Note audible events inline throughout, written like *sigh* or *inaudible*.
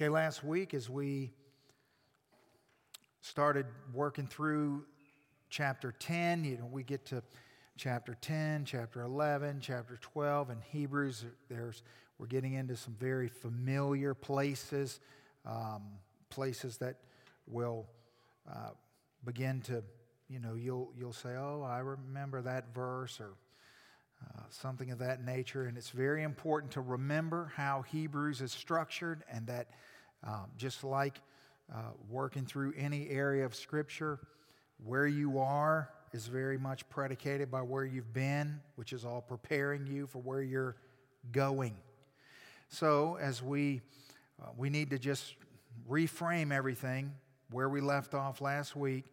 Okay, last week as we started working through chapter 10, you know, we get to chapter 10, chapter 11, chapter 12, and Hebrews, there's, we're getting into some very familiar places, um, places that will uh, begin to, you know, you'll, you'll say, oh, I remember that verse or uh, something of that nature. And it's very important to remember how Hebrews is structured and that um, just like uh, working through any area of Scripture, where you are is very much predicated by where you've been, which is all preparing you for where you're going. So, as we uh, we need to just reframe everything where we left off last week.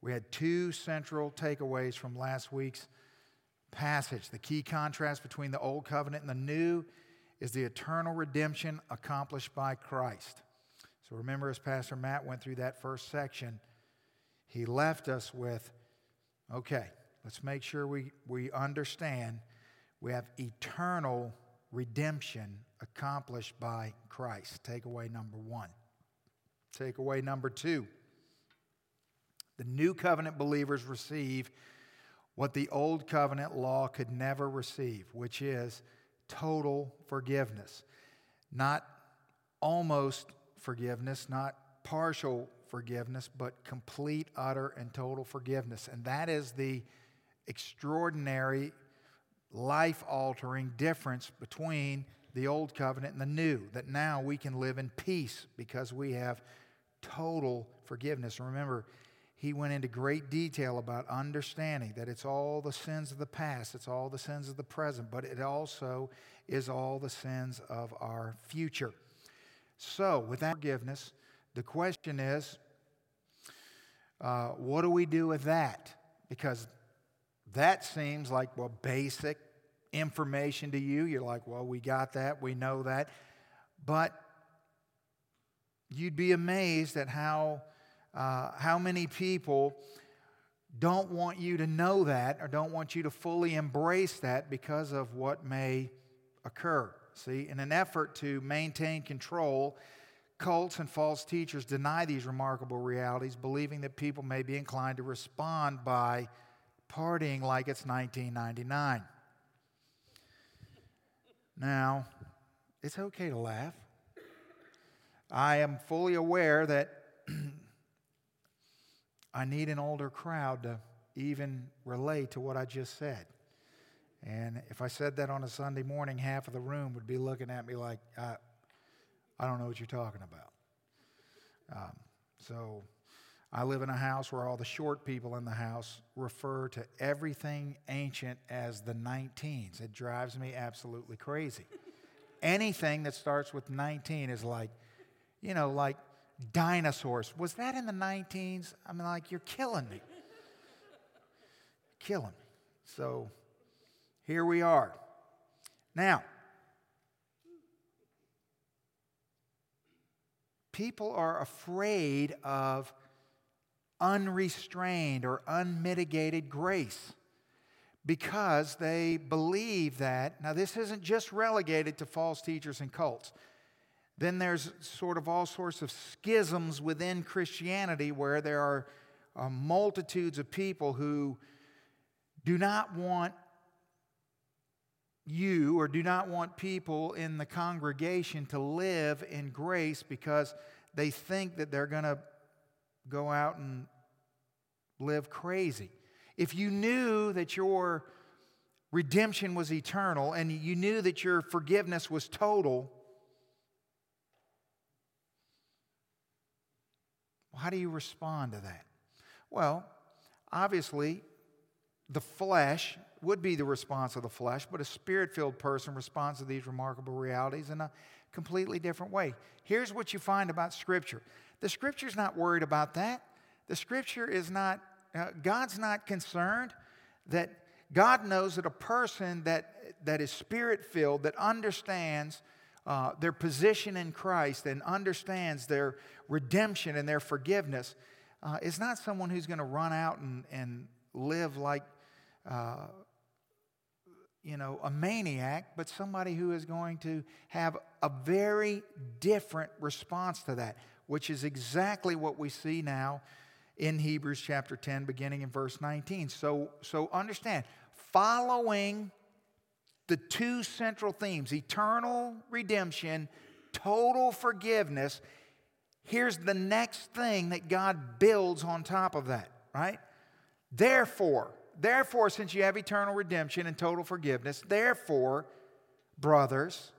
We had two central takeaways from last week's passage. The key contrast between the old covenant and the new is the eternal redemption accomplished by Christ. So remember, as Pastor Matt went through that first section, he left us with okay, let's make sure we, we understand we have eternal redemption accomplished by Christ. Takeaway number one. Takeaway number two the new covenant believers receive what the old covenant law could never receive, which is total forgiveness. Not almost forgiveness, not partial forgiveness, but complete, utter, and total forgiveness. And that is the extraordinary, life altering difference between the old covenant and the new. That now we can live in peace because we have total forgiveness. Remember, he went into great detail about understanding that it's all the sins of the past, it's all the sins of the present, but it also is all the sins of our future. So, with that forgiveness, the question is uh, what do we do with that? Because that seems like, well, basic information to you. You're like, well, we got that, we know that. But you'd be amazed at how, uh, how many people don't want you to know that or don't want you to fully embrace that because of what may occur. See, in an effort to maintain control, cults and false teachers deny these remarkable realities, believing that people may be inclined to respond by partying like it's 1999. Now, it's okay to laugh. I am fully aware that *clears throat* I need an older crowd to even relate to what I just said. And if I said that on a Sunday morning, half of the room would be looking at me like, I, I don't know what you're talking about. Um, so I live in a house where all the short people in the house refer to everything ancient as the 19s. It drives me absolutely crazy. *laughs* Anything that starts with 19 is like, you know, like dinosaurs. Was that in the 19s? I mean, like, you're killing me. *laughs* killing me. So here we are. Now, people are afraid of unrestrained or unmitigated grace because they believe that. Now, this isn't just relegated to false teachers and cults. Then there's sort of all sorts of schisms within Christianity where there are uh, multitudes of people who do not want you or do not want people in the congregation to live in grace because they think that they're going to go out and live crazy. If you knew that your redemption was eternal and you knew that your forgiveness was total, how do you respond to that? Well, obviously, the flesh would be the response of the flesh, but a spirit filled person responds to these remarkable realities in a completely different way. Here's what you find about Scripture the Scripture's not worried about that. The Scripture is not, uh, God's not concerned that God knows that a person that, that is spirit filled, that understands uh, their position in Christ and understands their redemption and their forgiveness, uh, is not someone who's going to run out and, and live like uh, you know, a maniac, but somebody who is going to have a very different response to that, which is exactly what we see now in Hebrews chapter 10, beginning in verse 19. So, so understand, following the two central themes eternal redemption, total forgiveness here's the next thing that God builds on top of that, right? Therefore, therefore, since you have eternal redemption and total forgiveness, therefore, brothers,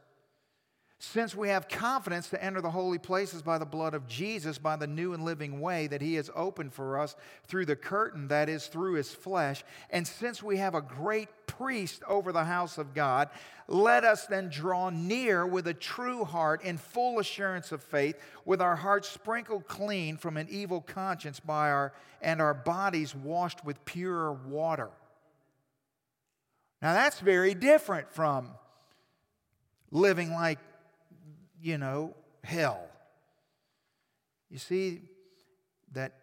since we have confidence to enter the holy places by the blood of Jesus, by the new and living way that He has opened for us through the curtain that is through His flesh, and since we have a great priest over the house of God, let us then draw near with a true heart in full assurance of faith, with our hearts sprinkled clean from an evil conscience by our and our bodies washed with pure water. Now that's very different from living like you know, hell. You see that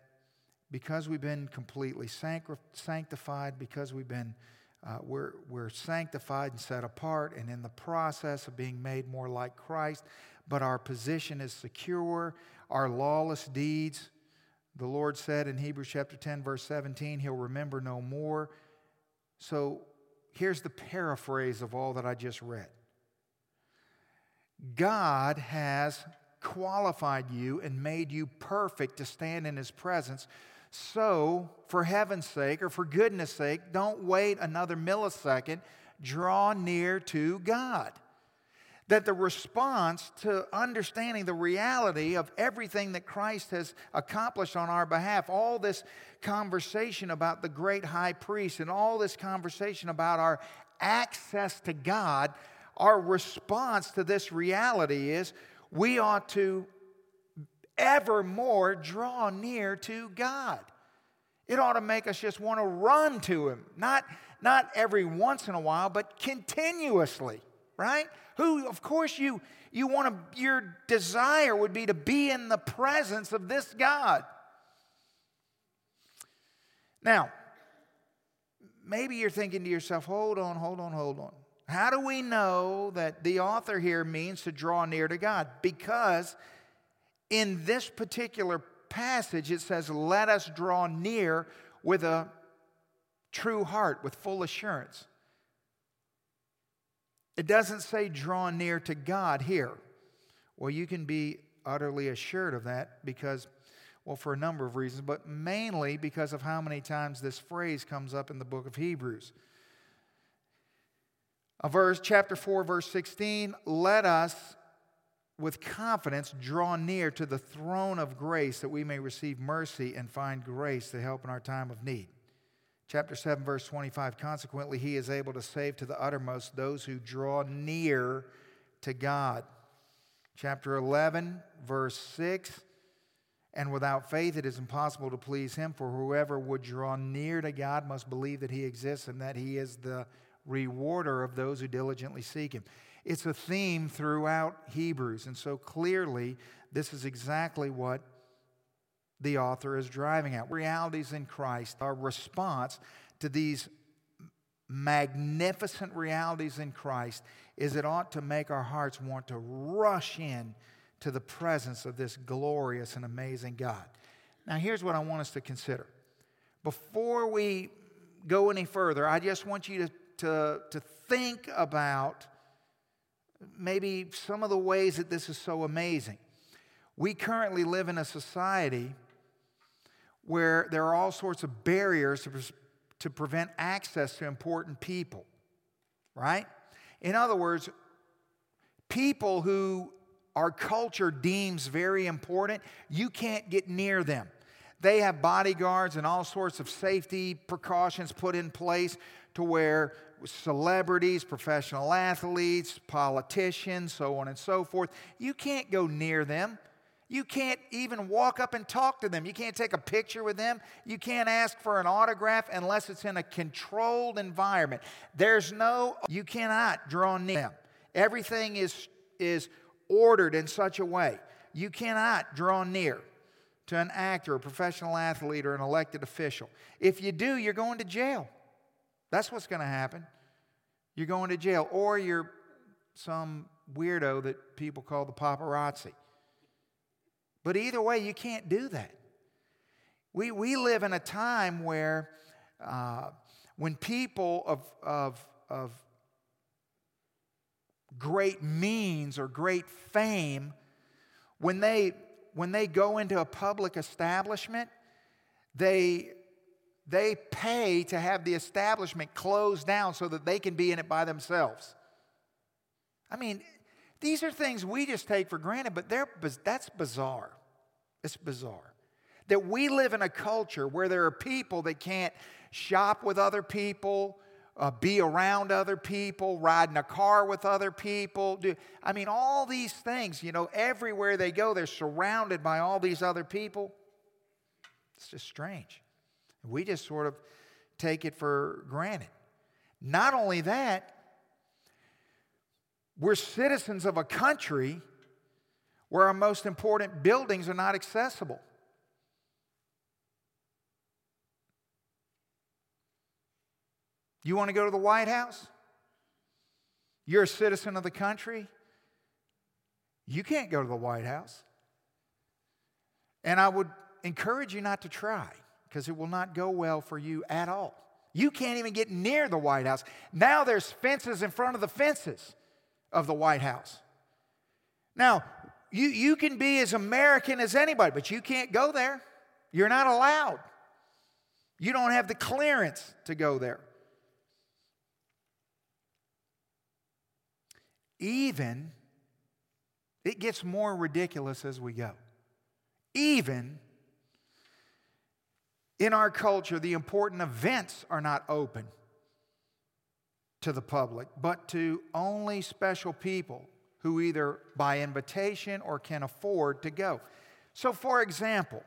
because we've been completely sanctified, because we've been uh, we're, we're sanctified and set apart and in the process of being made more like Christ, but our position is secure. Our lawless deeds, the Lord said in Hebrews chapter 10, verse 17, He'll remember no more. So here's the paraphrase of all that I just read God has qualified you and made you perfect to stand in His presence. So, for heaven's sake or for goodness sake, don't wait another millisecond. Draw near to God. That the response to understanding the reality of everything that Christ has accomplished on our behalf, all this conversation about the great high priest and all this conversation about our access to God, our response to this reality is we ought to evermore draw near to God. It ought to make us just want to run to Him, not, not every once in a while, but continuously, right? Who, of course, you, you want to, your desire would be to be in the presence of this God. Now, maybe you're thinking to yourself, hold on, hold on, hold on. How do we know that the author here means to draw near to God? Because in this particular passage, it says, Let us draw near with a true heart, with full assurance. It doesn't say draw near to God here. Well, you can be utterly assured of that because, well, for a number of reasons, but mainly because of how many times this phrase comes up in the book of Hebrews. A verse, chapter 4, verse 16, let us with confidence draw near to the throne of grace that we may receive mercy and find grace to help in our time of need. Chapter 7, verse 25, consequently, he is able to save to the uttermost those who draw near to God. Chapter 11, verse 6, and without faith it is impossible to please him, for whoever would draw near to God must believe that he exists and that he is the rewarder of those who diligently seek him. It's a theme throughout Hebrews, and so clearly, this is exactly what the author is driving at. Realities in Christ, our response to these magnificent realities in Christ is it ought to make our hearts want to rush in to the presence of this glorious and amazing God. Now, here's what I want us to consider. Before we go any further, I just want you to to, to think about maybe some of the ways that this is so amazing. We currently live in a society where there are all sorts of barriers to, to prevent access to important people, right? In other words, people who our culture deems very important, you can't get near them. They have bodyguards and all sorts of safety precautions put in place to where celebrities, professional athletes, politicians, so on and so forth, you can't go near them. You can't even walk up and talk to them. You can't take a picture with them. You can't ask for an autograph unless it's in a controlled environment. There's no, you cannot draw near them. Everything is, is ordered in such a way. You cannot draw near to an actor, a professional athlete, or an elected official. If you do, you're going to jail. That's what's going to happen. you're going to jail, or you're some weirdo that people call the paparazzi. But either way, you can't do that. We, we live in a time where uh, when people of, of, of great means or great fame, when they, when they go into a public establishment, they, they pay to have the establishment closed down so that they can be in it by themselves. I mean, these are things we just take for granted, but that's bizarre. It's bizarre. That we live in a culture where there are people that can't shop with other people, uh, be around other people, ride in a car with other people. Do, I mean, all these things, you know, everywhere they go, they're surrounded by all these other people. It's just strange. We just sort of take it for granted. Not only that, we're citizens of a country where our most important buildings are not accessible. You want to go to the White House? You're a citizen of the country. You can't go to the White House. And I would encourage you not to try because it will not go well for you at all. You can't even get near the White House. Now there's fences in front of the fences of the White House. Now, you, you can be as American as anybody, but you can't go there. You're not allowed. You don't have the clearance to go there. Even, it gets more ridiculous as we go. Even in our culture, the important events are not open to the public, but to only special people who either by invitation or can afford to go. So, for example,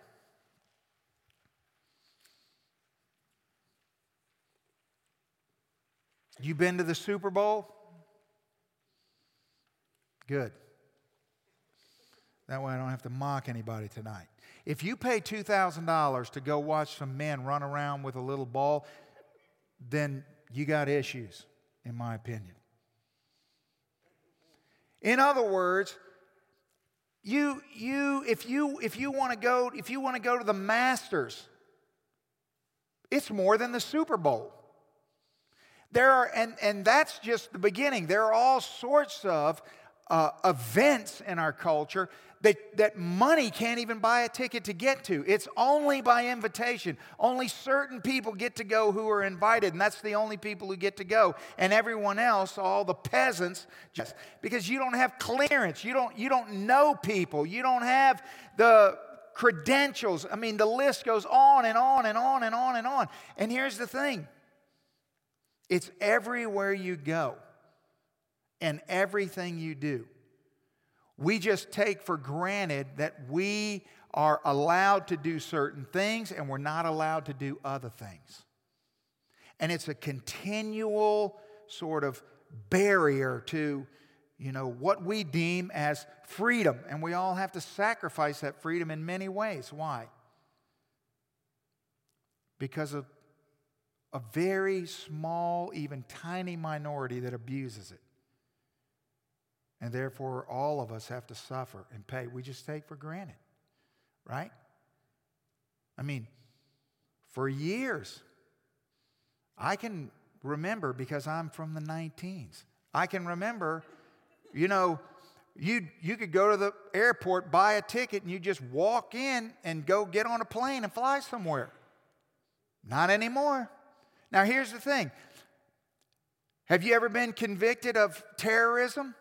you been to the Super Bowl? Good. That way I don't have to mock anybody tonight. If you pay $2,000 to go watch some men run around with a little ball, then you got issues, in my opinion. In other words, you, you, if you, if you want to go, if you want to go to the Masters, it's more than the Super Bowl. There are, and, and that's just the beginning. There are all sorts of uh, events in our culture that, that money can't even buy a ticket to get to. It's only by invitation. Only certain people get to go who are invited, and that's the only people who get to go. And everyone else, all the peasants, just because you don't have clearance, you don't, you don't know people, you don't have the credentials. I mean, the list goes on and on and on and on and on. And here's the thing it's everywhere you go and everything you do. We just take for granted that we are allowed to do certain things and we're not allowed to do other things. And it's a continual sort of barrier to you know what we deem as freedom. And we all have to sacrifice that freedom in many ways. Why? Because of a very small even tiny minority that abuses it and therefore, all of us have to suffer and pay. We just take for granted, right? I mean, for years, I can remember because I'm from the 19s. I can remember, you know, you you could go to the airport, buy a ticket, and you just walk in and go get on a plane and fly somewhere. Not anymore. Now, here's the thing Have you ever been convicted of terrorism?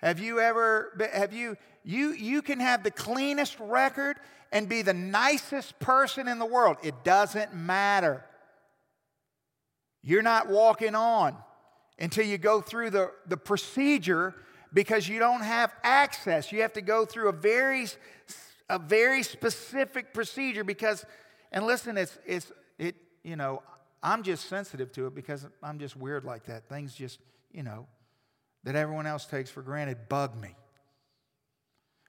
Have you ever, have you, you, you can have the cleanest record and be the nicest person in the world. It doesn't matter. You're not walking on until you go through the, the procedure because you don't have access. You have to go through a very, a very specific procedure because, and listen, it's, it's, it, you know, I'm just sensitive to it because I'm just weird like that. Things just, you know, that everyone else takes for granted bug me.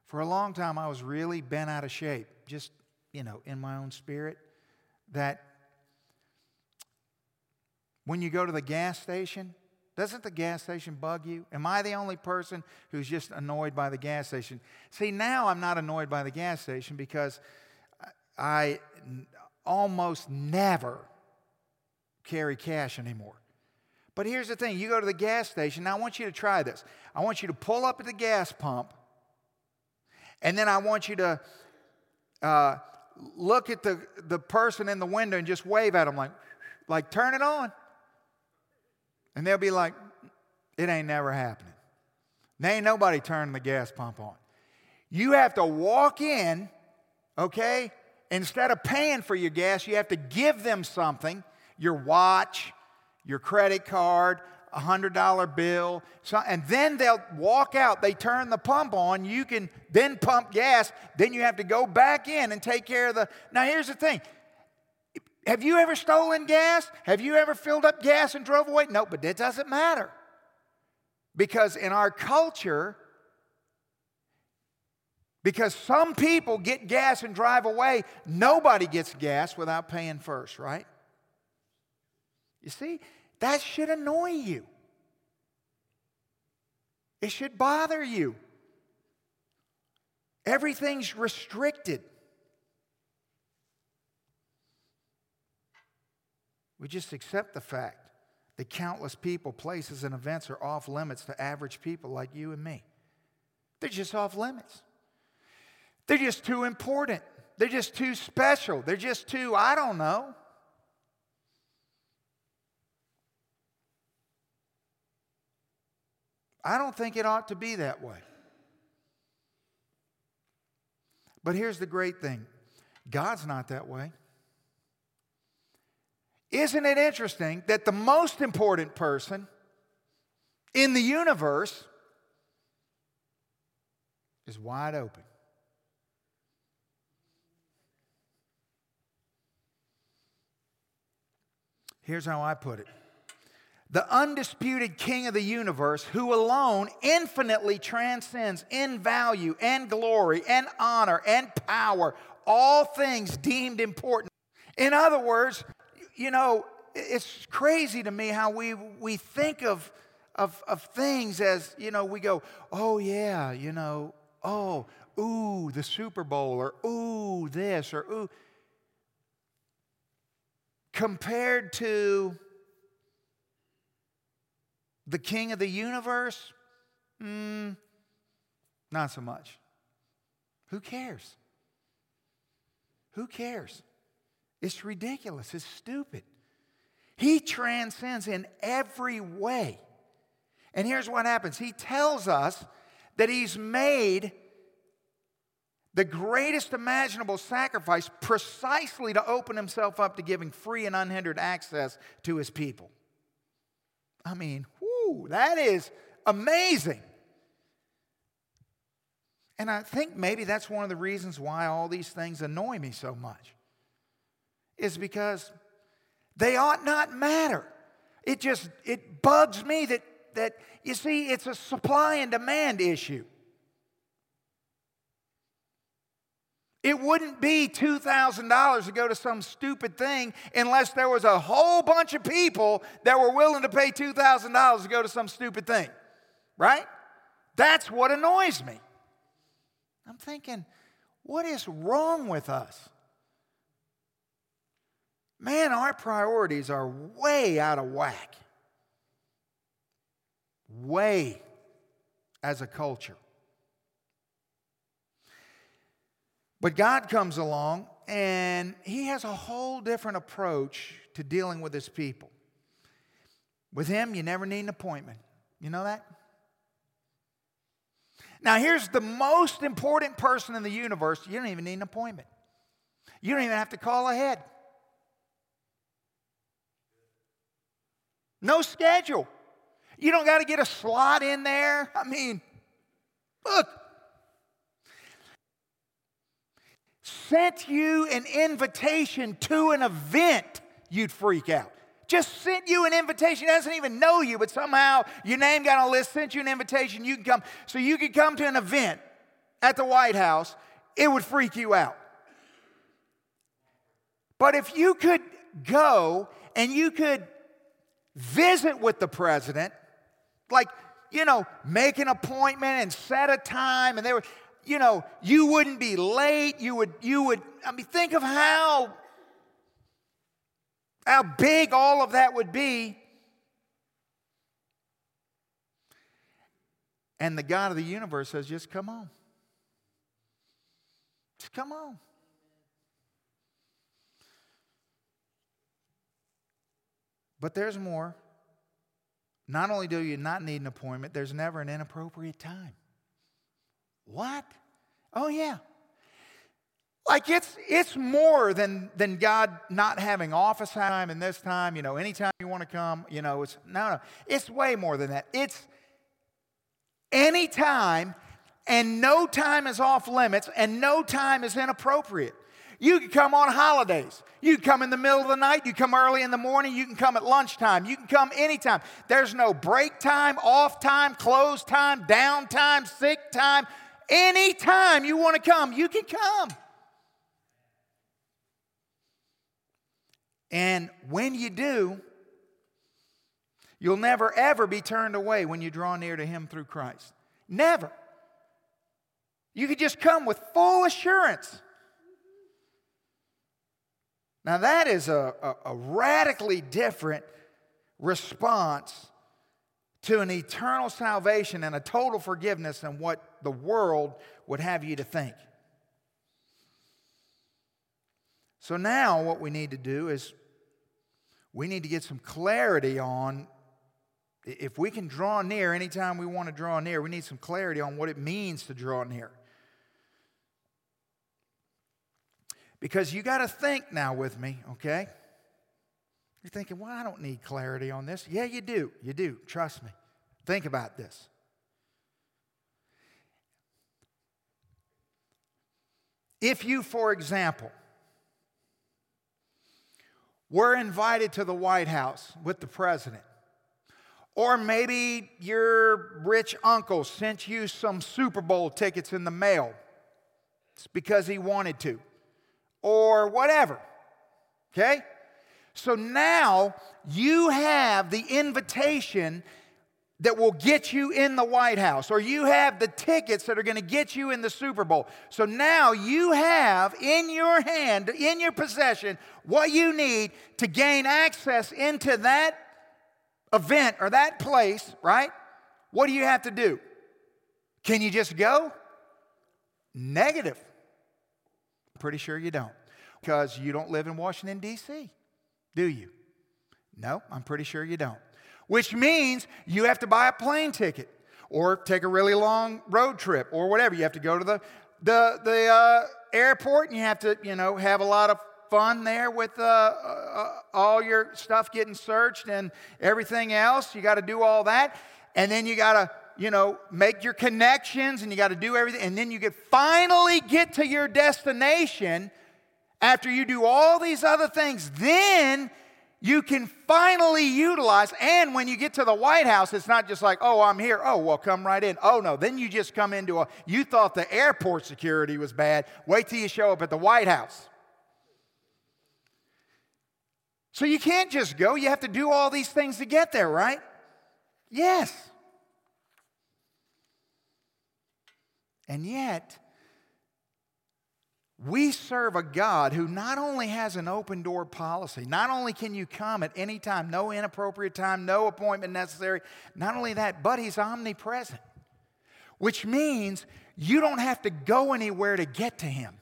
For a long time, I was really bent out of shape, just, you know, in my own spirit, that when you go to the gas station Doesn't the gas station bug you? Am I the only person who's just annoyed by the gas station? See, now I'm not annoyed by the gas station because I almost never carry cash anymore. But here's the thing you go to the gas station. Now, I want you to try this. I want you to pull up at the gas pump, and then I want you to uh, look at the, the person in the window and just wave at them like, like, turn it on. And they'll be like, it ain't never happening. There ain't nobody turning the gas pump on. You have to walk in, okay? Instead of paying for your gas, you have to give them something your watch, your credit card, a $100 bill, so, and then they'll walk out. They turn the pump on. You can then pump gas. Then you have to go back in and take care of the. Now, here's the thing have you ever stolen gas? Have you ever filled up gas and drove away? No, but it doesn't matter. Because in our culture, because some people get gas and drive away, nobody gets gas without paying first, right? You see, that should annoy you. It should bother you. Everything's restricted. We just accept the fact that countless people, places, and events are off limits to average people like you and me. They're just off limits. They're just too important. They're just too special. They're just too, I don't know. I don't think it ought to be that way. But here's the great thing God's not that way. Isn't it interesting that the most important person in the universe is wide open? Here's how I put it the undisputed king of the universe, who alone infinitely transcends in value and glory and honor and power all things deemed important. In other words, you know, it's crazy to me how we, we think of, of, of things as, you know, we go, oh, yeah, you know, oh, ooh, the Super Bowl, or ooh, this, or ooh. Compared to the king of the universe, mm, not so much. Who cares? Who cares? It's ridiculous. It's stupid. He transcends in every way. And here's what happens He tells us that He's made the greatest imaginable sacrifice precisely to open Himself up to giving free and unhindered access to His people. I mean, whoo, that is amazing. And I think maybe that's one of the reasons why all these things annoy me so much is because they ought not matter. It just it bugs me that that you see it's a supply and demand issue. It wouldn't be $2,000 to go to some stupid thing unless there was a whole bunch of people that were willing to pay $2,000 to go to some stupid thing, right? That's what annoys me. I'm thinking, what is wrong with us? man, our priorities are way out of whack. Way as a culture. But God comes along and He has a whole different approach to dealing with His people. With Him, you never need an appointment. You know that? Now, here's the most important person in the universe. You don't even need an appointment. You don't even have to call ahead. No schedule. You don't got to get a slot in there. I mean, look. Sent you an invitation to an event, you'd freak out. Just sent you an invitation, doesn't even know you, but somehow your name got on a list, sent you an invitation, you can come. So you could come to an event at the White House, it would freak you out. But if you could go and you could visit with the president like, you know, make an appointment and set a time, and they were, you know, you wouldn't be late. You would, you would, I mean, think of how, how big all of that would be. And the God of the universe says, just come on. Just come on. But there's more. Not only do you not need an appointment, there's never an inappropriate time. What? Oh, yeah. Like it's it's more than than God not having office time and this time, you know, anytime you want to come, you know, it's no no. It's way more than that. It's any time and no time is off limits and no time is inappropriate. You can come on holidays. You can come in the middle of the night. You come early in the morning. You can come at lunchtime. You can come anytime. There's no break time, off time, close time, down time, sick time. Anytime you want to come, you can come. And when you do, you'll never ever be turned away when you draw near to Him through Christ. Never. You can just come with full assurance. Now, that is a, a, a, radically different response to an eternal salvation and a total forgiveness than what the world would have you to think. So, now what we need to do is we need to get some clarity on if we can draw near anytime we want to draw near, we need some clarity on what it means to draw near. Because you got to think now with me, okay? You're thinking, well, I don't need clarity on this. Yeah, you do. You do. Trust me. Think about this. If you, for example, were invited to the White House with the president, or maybe your rich uncle sent you some Super Bowl tickets in the mail. It's because he wanted to or whatever. Okay? So now you have the invitation that will get you in the White House, or you have the tickets that are going to get you in the Super Bowl. So now you have in your hand, in your possession, what you need to gain access into that event or that place, right? What do you have to do? Can you just go? Negative. Pretty sure you don't. Because you don't live in Washington, D.C., do you? No, I'm pretty sure you don't. Which means you have to buy a plane ticket or take a really long road trip or whatever. You have to go to the, the, the uh, airport and you have to, you know, have a lot of fun there with uh, uh, all your stuff getting searched and everything else. You got to do all that. And then you got to you know, make your connections and you got to do everything. And then you get finally get to your destination after you do all these other things. Then you can finally utilize. And when you get to the White House, it's not just like, oh, I'm here. Oh, well, come right in. Oh, no. Then you just come into a, you thought the airport security was bad. Wait till you show up at the White House. So you can't just go. You have to do all these things to get there, right? Yes. And yet, we serve a God who not only has an open door policy, not only can you come at any time, no inappropriate time, no appointment necessary, not only that, but He's omnipresent, which means you don't have to go anywhere to get to Him.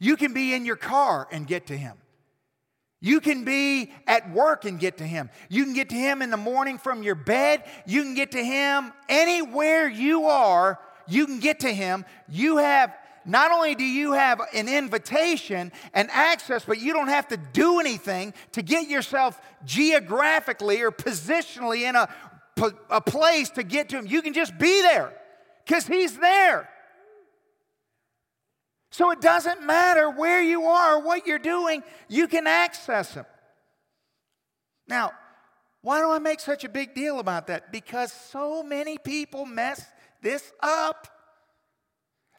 You can be in your car and get to Him. You can be at work and get to Him. You can get to Him in the morning from your bed. You can get to Him anywhere you are you can get to Him. You have, not only do you have an invitation and access, but you don't have to do anything to get yourself geographically or positionally in a, a place to get to Him. You can just be there because He's there. So it doesn't matter where you are or what you're doing, you can access Him. Now, why do I make such a big deal about that? Because so many people mess this up,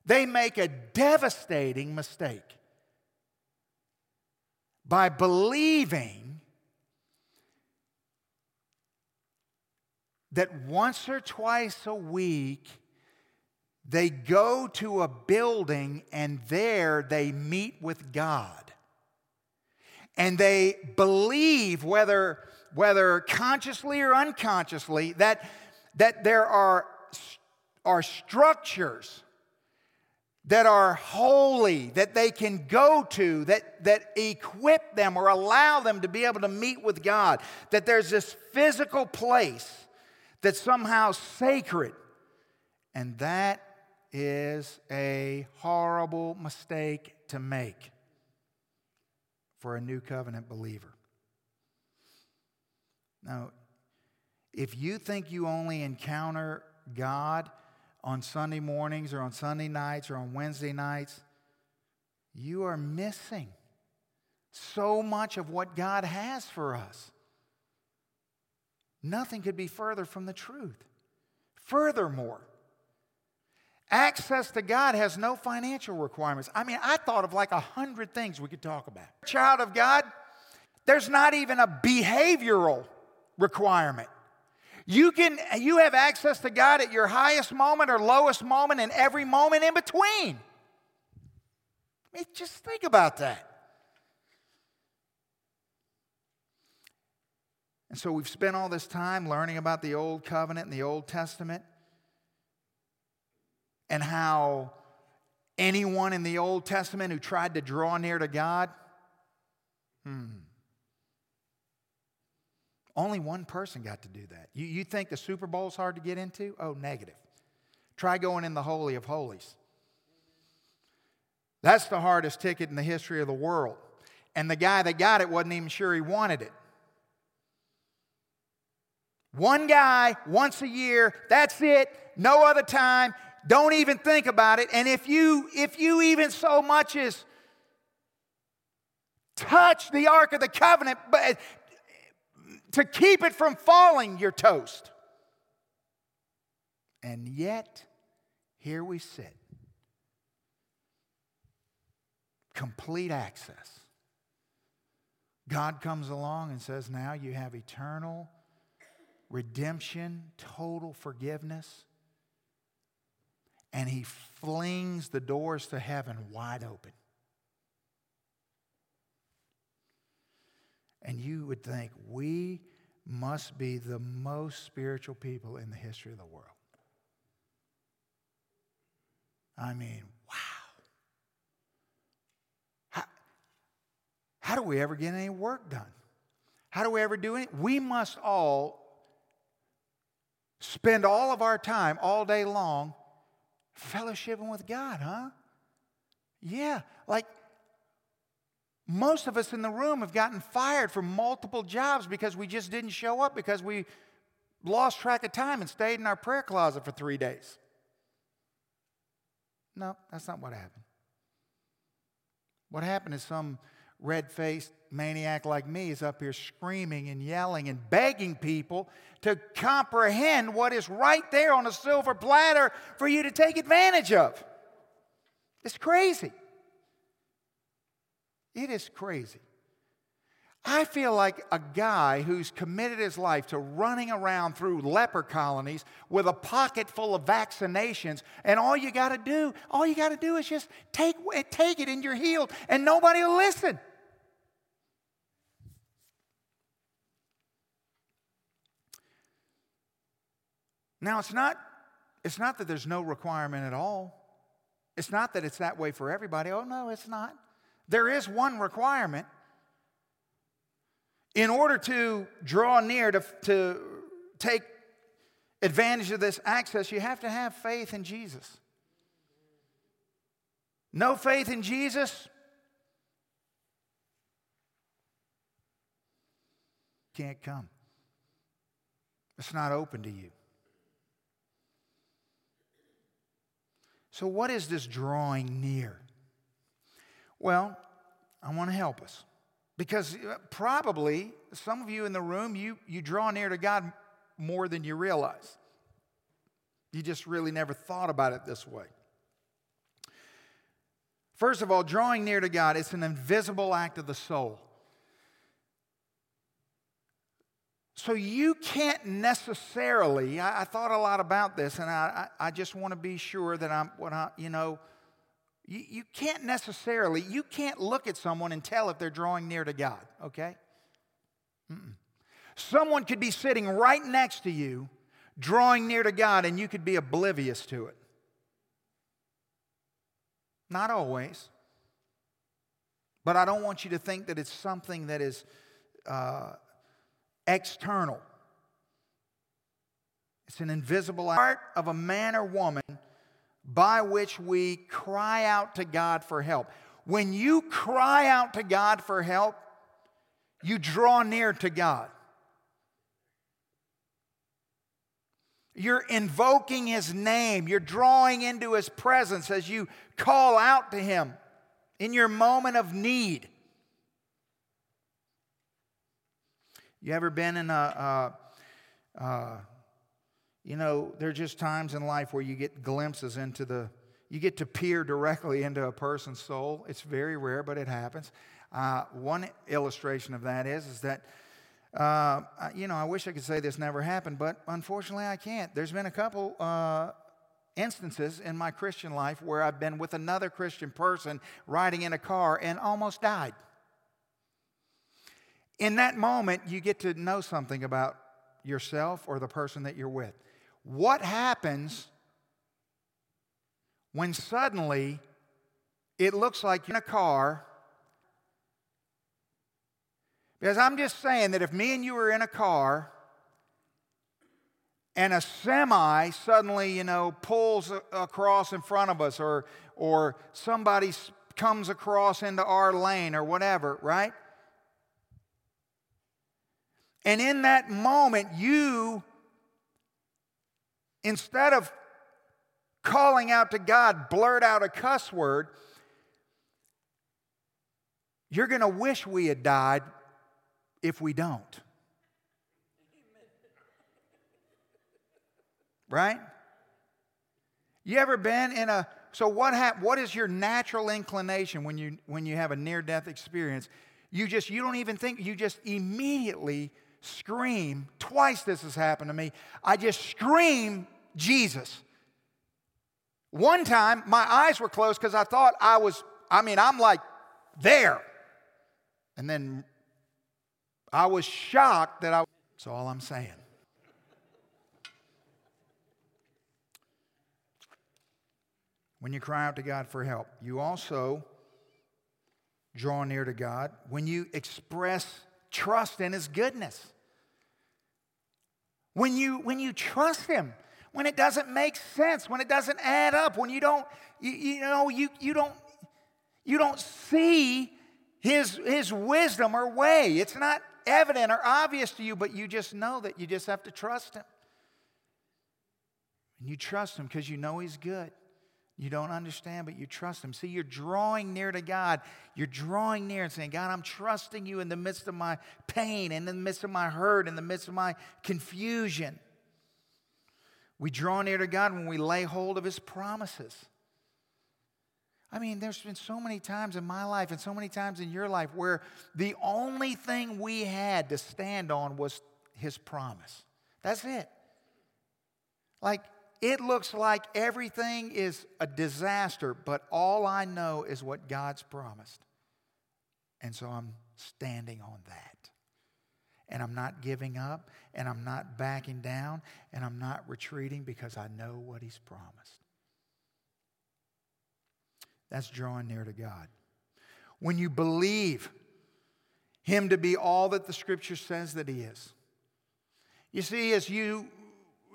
they make a devastating mistake by believing that once or twice a week they go to a building and there they meet with God. And they believe, whether, whether consciously or unconsciously, that, that there are, are structures that are holy, that they can go to, that, that equip them or allow them to be able to meet with God, that there's this physical place that's somehow sacred. And that is a horrible mistake to make for a new covenant believer. Now, if you think you only encounter God on Sunday mornings or on Sunday nights or on Wednesday nights, you are missing so much of what God has for us. Nothing could be further from the truth. Furthermore, access to God has no financial requirements. I mean, I thought of like a hundred things we could talk about. Child of God, there's not even a behavioral requirement. You can you have access to God at your highest moment or lowest moment and every moment in between. I mean, just think about that. And so we've spent all this time learning about the Old Covenant and the Old Testament and how anyone in the Old Testament who tried to draw near to God, hmm, only one person got to do that. You, you think the Super Bowl is hard to get into? Oh, negative. Try going in the Holy of Holies. That's the hardest ticket in the history of the world. And the guy that got it wasn't even sure he wanted it. One guy, once a year, that's it, no other time. Don't even think about it. And if you if you even so much as touch the ark of the covenant, but to keep it from falling, you're toast. And yet, here we sit. Complete access. God comes along and says, Now you have eternal redemption, total forgiveness. And he flings the doors to heaven wide open. And you would think, we must be the most spiritual people in the history of the world. I mean, wow. How, how do we ever get any work done? How do we ever do it? We must all spend all of our time all day long fellowshipping with God, huh? Yeah, like most of us in the room have gotten fired from multiple jobs because we just didn't show up because we lost track of time and stayed in our prayer closet for three days. No, that's not what happened. What happened is some red faced maniac like me is up here screaming and yelling and begging people to comprehend what is right there on a silver platter for you to take advantage of. It's crazy. It is crazy. I feel like a guy who's committed his life to running around through leper colonies with a pocket full of vaccinations, and all you got to do, all you got to do is just take, take it and you're healed, and nobody will listen. Now, it's not, it's not that there's no requirement at all. It's not that it's that way for everybody. Oh, no, it's not. There is one requirement. In order to draw near to, to take advantage of this access, you have to have faith in Jesus. No faith in Jesus, can't come. It's not open to you. So, what is this drawing near? Well, I want to help us because uh, probably some of you in the room, you, you draw near to God more than you realize. You just really never thought about it this way. First of all, drawing near to God, is an invisible act of the soul. so you can't necessarily, I, I, thought a lot about this, and I, I, I just want to be sure that I'm, what I, you know, you, you can't necessarily, you can't look at someone and tell if they're drawing near to God, okay? Mm-mm. Someone could be sitting right next to you, drawing near to God, and you could be oblivious to it. Not always. But I don't want you to think that it's something that is uh, external. It's an invisible art of a man or woman by which we cry out to God for help. When you cry out to God for help, you draw near to God. You're invoking His name. You're drawing into His presence as you call out to Him in your moment of need. You ever been in a, uh, uh, you know, there are just times in life where you get glimpses into the, you get to peer directly into a person's soul. It's very rare, but it happens. Uh, one illustration of that is, is that, uh, you know, I wish I could say this never happened, but unfortunately I can't. There's been a couple uh, instances in my Christian life where I've been with another Christian person riding in a car and almost died. In that moment, you get to know something about yourself or the person that you're with. What happens when suddenly it looks like you're in a car? Because I'm just saying that if me and you were in a car and a semi suddenly, you know, pulls across in front of us or, or somebody comes across into our lane or whatever, right? And in that moment, you, instead of calling out to God, blurt out a cuss word, you're going to wish we had died if we don't. Right? You ever been in a so what hap, what is your natural inclination when you when you have a near death experience? You just you don't even think you just immediately scream. Twice this has happened to me. I just scream, Jesus. One time, my eyes were closed because I thought I was, I mean, I'm like there. And then I was shocked that I, that's all I'm saying. When you cry out to God for help, you also draw near to God when you express trust in His goodness. When you, when you trust Him, when it doesn't make sense, when it doesn't add up, when you don't, you, you know, you, you don't, you don't see his, his wisdom or way. It's not evident or obvious to you, but you just know that you just have to trust him. And you trust him because you know he's good. You don't understand, but you trust Him. See, you're drawing near to God. You're drawing near and saying, God, I'm trusting you in the midst of my pain, in the midst of my hurt, in the midst of my confusion. We draw near to God when we lay hold of His promises. I mean, there's been so many times in my life and so many times in your life where the only thing we had to stand on was His promise. That's it. Like, it looks like everything is a disaster, but all I know is what God's promised. And so I'm standing on that. And I'm not giving up, and I'm not backing down, and I'm not retreating because I know what He's promised. That's drawing near to God. When you believe Him to be all that the Scripture says that He is. You see, as you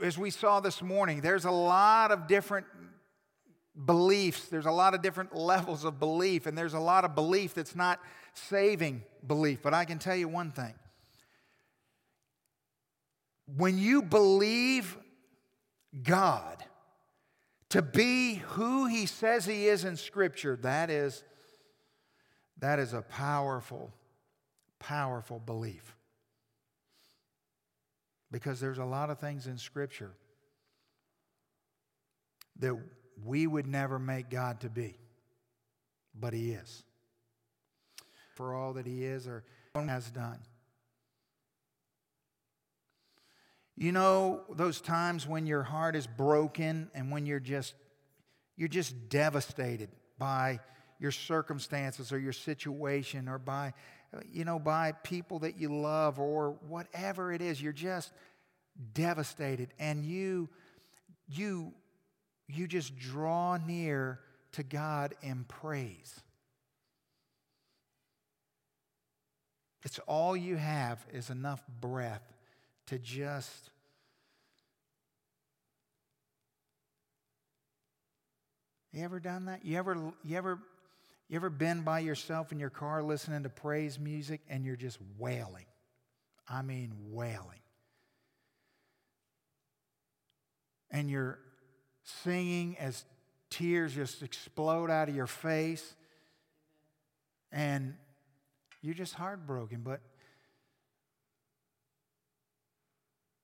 as we saw this morning, there's a lot of different beliefs. There's a lot of different *laughs* levels of belief, and there's a lot of belief that's not saving belief. But I can tell you one thing when you believe God to be who He says He is in Scripture, that is, that is a powerful, powerful belief. Because there's a lot of things in Scripture that we would never make God to be, but He is. For all that He is or has done. You know those times when your heart is broken and when you're just you're just devastated by your circumstances or your situation or by you know by people that you love or whatever it is you're just devastated and you you you just draw near to God in praise. It's all you have is enough breath to just You ever done that? You ever you ever you ever been by yourself in your car listening to praise music and you're just wailing? I mean wailing. And you're singing as tears just explode out of your face and you're just heartbroken, but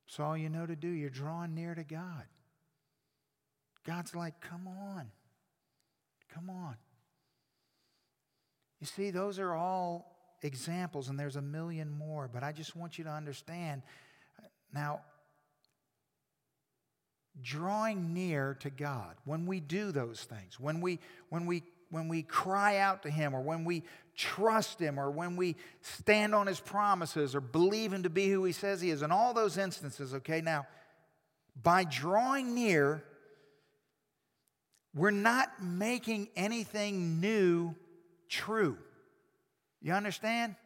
it's all you know to do. You're drawing near to God. God's like, come on. Come on. You see, those are all examples, and there's a million more, but I just want you to understand. Now, drawing near to God, when we do those things, when we, when we when we cry out to Him or when we trust Him or when we stand on His promises or believe Him to be who He says He is, in all those instances, okay, now, by drawing near, we're not making anything new true. You understand?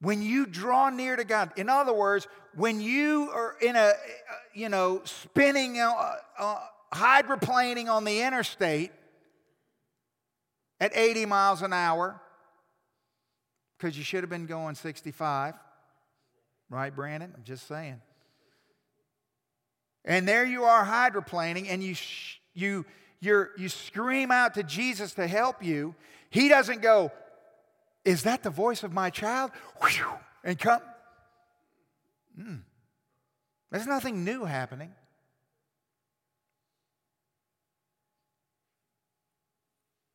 When you draw near to God, in other words, when you are in a, you know, spinning, uh, uh, hydroplaning on the interstate at 80 miles an hour, because you should have been going 65, right, Brandon? I'm just saying. And there you are hydroplaning, and you, sh- you, you you scream out to Jesus to help you. He doesn't go, Is that the voice of my child? And come. Mm. There's nothing new happening.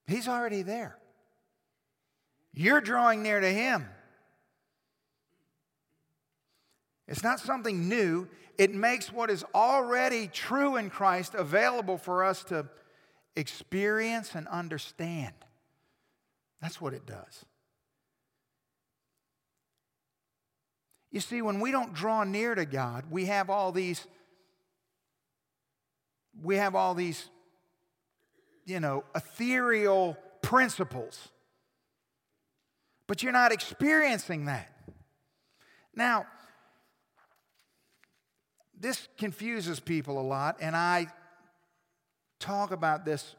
He's already there. You're drawing near to Him. It's not something new. It makes what is already true in Christ available for us to experience and understand. That's what it does. You see, when we don't draw near to God, we have all these, we have all these, you know, ethereal principles. But you're not experiencing that. Now, this confuses people a lot, and I talk about this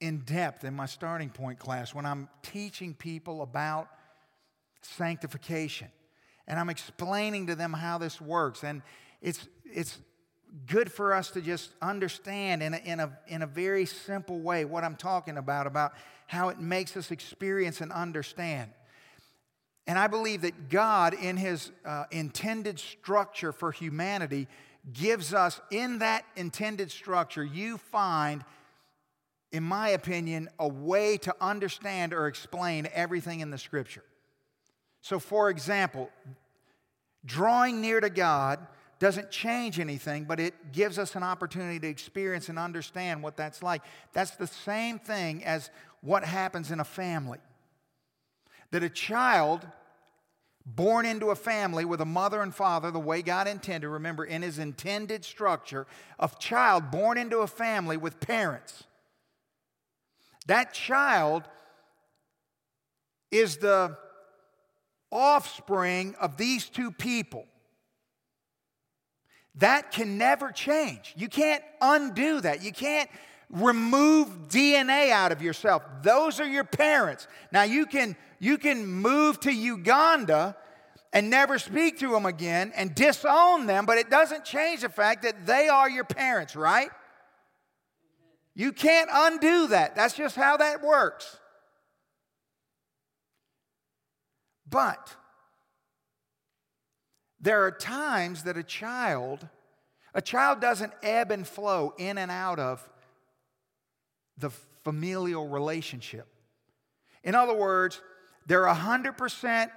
in depth in my starting point class when I'm teaching people about sanctification. And I'm explaining to them how this works. And it's, it's good for us to just understand in a, in, a, in a very simple way what I'm talking about, about how it makes us experience and understand. And I believe that God, in His uh, intended structure for humanity, gives us, in that intended structure, you find, in my opinion, a way to understand or explain everything in the Scripture. So, for example, drawing near to God doesn't change anything, but it gives us an opportunity to experience and understand what that's like. That's the same thing as what happens in a family. That a child born into a family with a mother and father the way God intended, remember, in his intended structure, a child born into a family with parents. That child is the offspring of these two people. That can never change. You can't undo that. You can't remove DNA out of yourself. Those are your parents. Now you can you can move to Uganda and never speak to them again and disown them, but it doesn't change the fact that they are your parents, right? You can't undo that. That's just how that works. But there are times that a child, a child doesn't ebb and flow in and out of the familial relationship. In other words, they're 100%,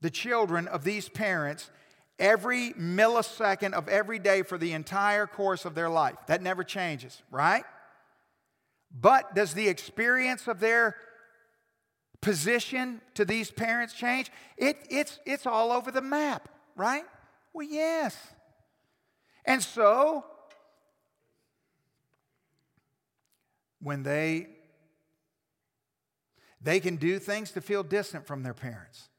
the children of these parents every millisecond of every day for the entire course of their life. That never changes, right? But does the experience of their position to these parents change? It, it's, it's all over the map, right? Well, yes. And so, when they they can do things to feel distant from their parents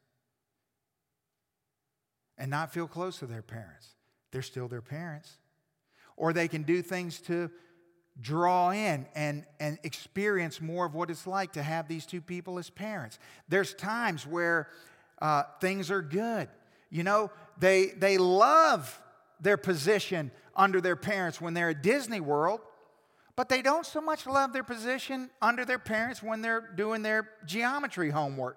and not feel close to their parents. They're still their parents. Or they can do things to draw in and, and experience more of what it's like to have these two people as parents. There's times where uh, things are good. You know, they, they love their position under their parents when they're at Disney World, but they don't so much love their position under their parents when they're doing their geometry homework.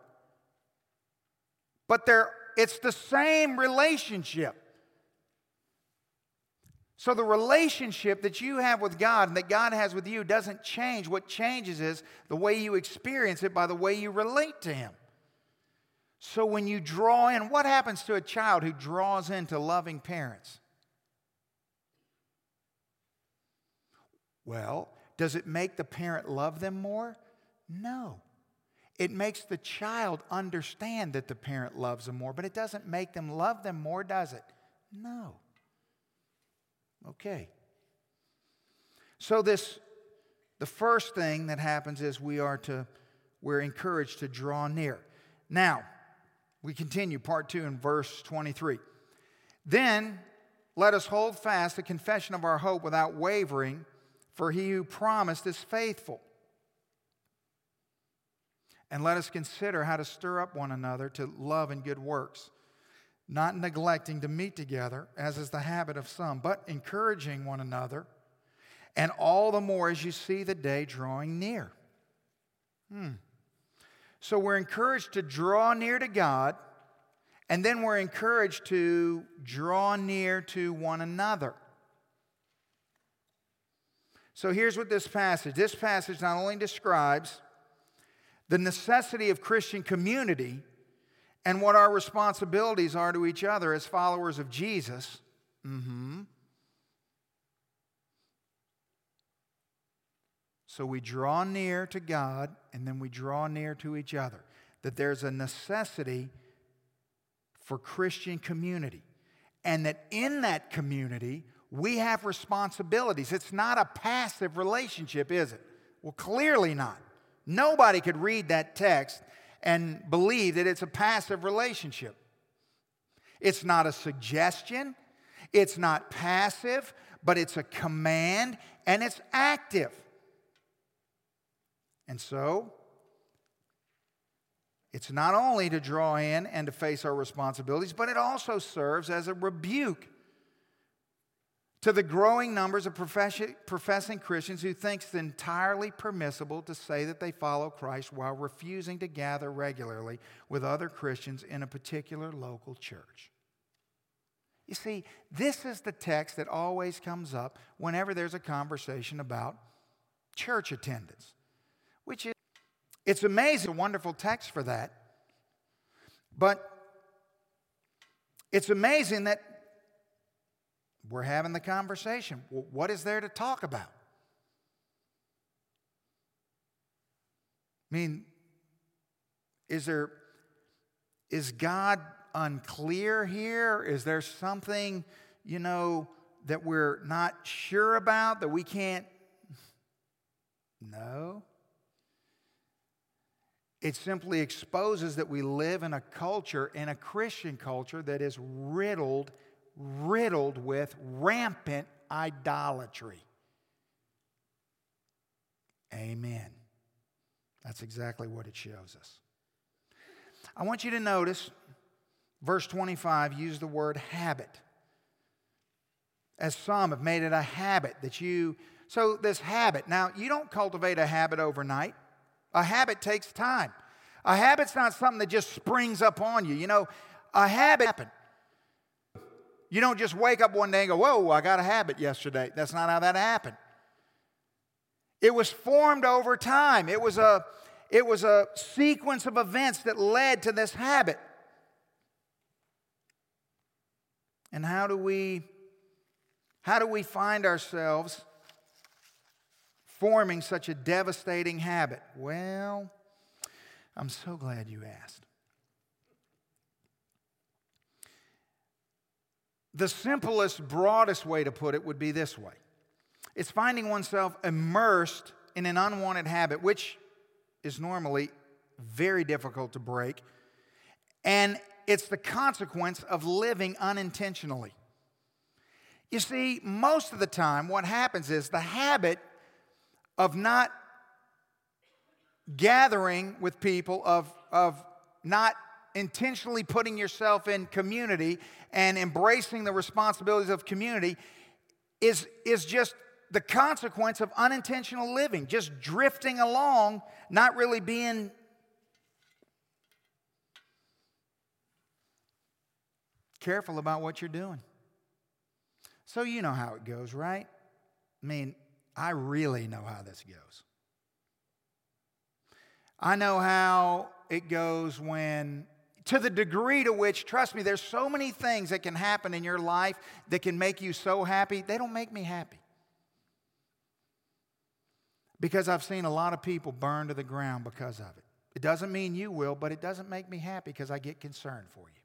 But they're, it's the same relationship. So, the relationship that you have with God and that God has with you doesn't change. What changes is the way you experience it by the way you relate to Him. So, when you draw in, what happens to a child who draws into loving parents? Well, does it make the parent love them more? No. It makes the child understand that the parent loves them more, but it doesn't make them love them more, does it? No. Okay. So this the first thing that happens is we are to we're encouraged to draw near. Now, we continue part 2 in verse 23. Then let us hold fast the confession of our hope without wavering, for he who promised is faithful. And let us consider how to stir up one another to love and good works not neglecting to meet together, as is the habit of some, but encouraging one another, and all the more as you see the day drawing near. Hmm. So we're encouraged to draw near to God, and then we're encouraged to draw near to one another. So here's what this passage this passage not only describes the necessity of Christian community and what our responsibilities are to each other as followers of Jesus. Mm-hmm. So we draw near to God and then we draw near to each other. That there's a necessity for Christian community. And that in that community, we have responsibilities. It's not a passive relationship, is it? Well, clearly not. Nobody could read that text and believe that it's a passive relationship. It's not a suggestion, it's not passive, but it's a command and it's active. And so, it's not only to draw in and to face our responsibilities, but it also serves as a rebuke to the growing numbers of professing Christians who think it's entirely permissible to say that they follow Christ while refusing to gather regularly with other Christians in a particular local church. You see, this is the text that always comes up whenever there's a conversation about church attendance, which is, it's amazing, a wonderful text for that. But it's amazing that we're having the conversation. What is there to talk about? I mean, is there is God unclear here? Is there something, you know, that we're not sure about that we can't No. It simply exposes that we live in a culture, in a Christian culture, that is riddled riddled with rampant idolatry. Amen. That's exactly what it shows us. I want you to notice verse 25 use the word habit. As some have made it a habit that you, so this habit, now you don't cultivate a habit overnight. A habit takes time. A habit's not something that just springs up on you. You know, a habit happen. You don't just wake up one day and go, Whoa, I got a habit yesterday. That's not how that happened. It was formed over time. It was a, it was a sequence of events that led to this habit. And how do we how do we find ourselves forming such a devastating habit? Well, I'm so glad you asked. The simplest, broadest way to put it would be this way it's finding oneself immersed in an unwanted habit, which is normally very difficult to break. And it's the consequence of living unintentionally. You see, most of the time, what happens is the habit of not gathering with people, of, of not intentionally putting yourself in community and embracing the responsibilities of community is, is just the consequence of unintentional living, just drifting along, not really being careful about what you're doing. So, you know how it goes, right? I mean, I really know how this goes. I know how it goes when, to the degree to which, trust me, there's so many things that can happen in your life that can make you so happy, they don't make me happy. Because I've seen a lot of people burn to the ground because of it. It doesn't mean you will, but it doesn't make me happy because I get concerned for you.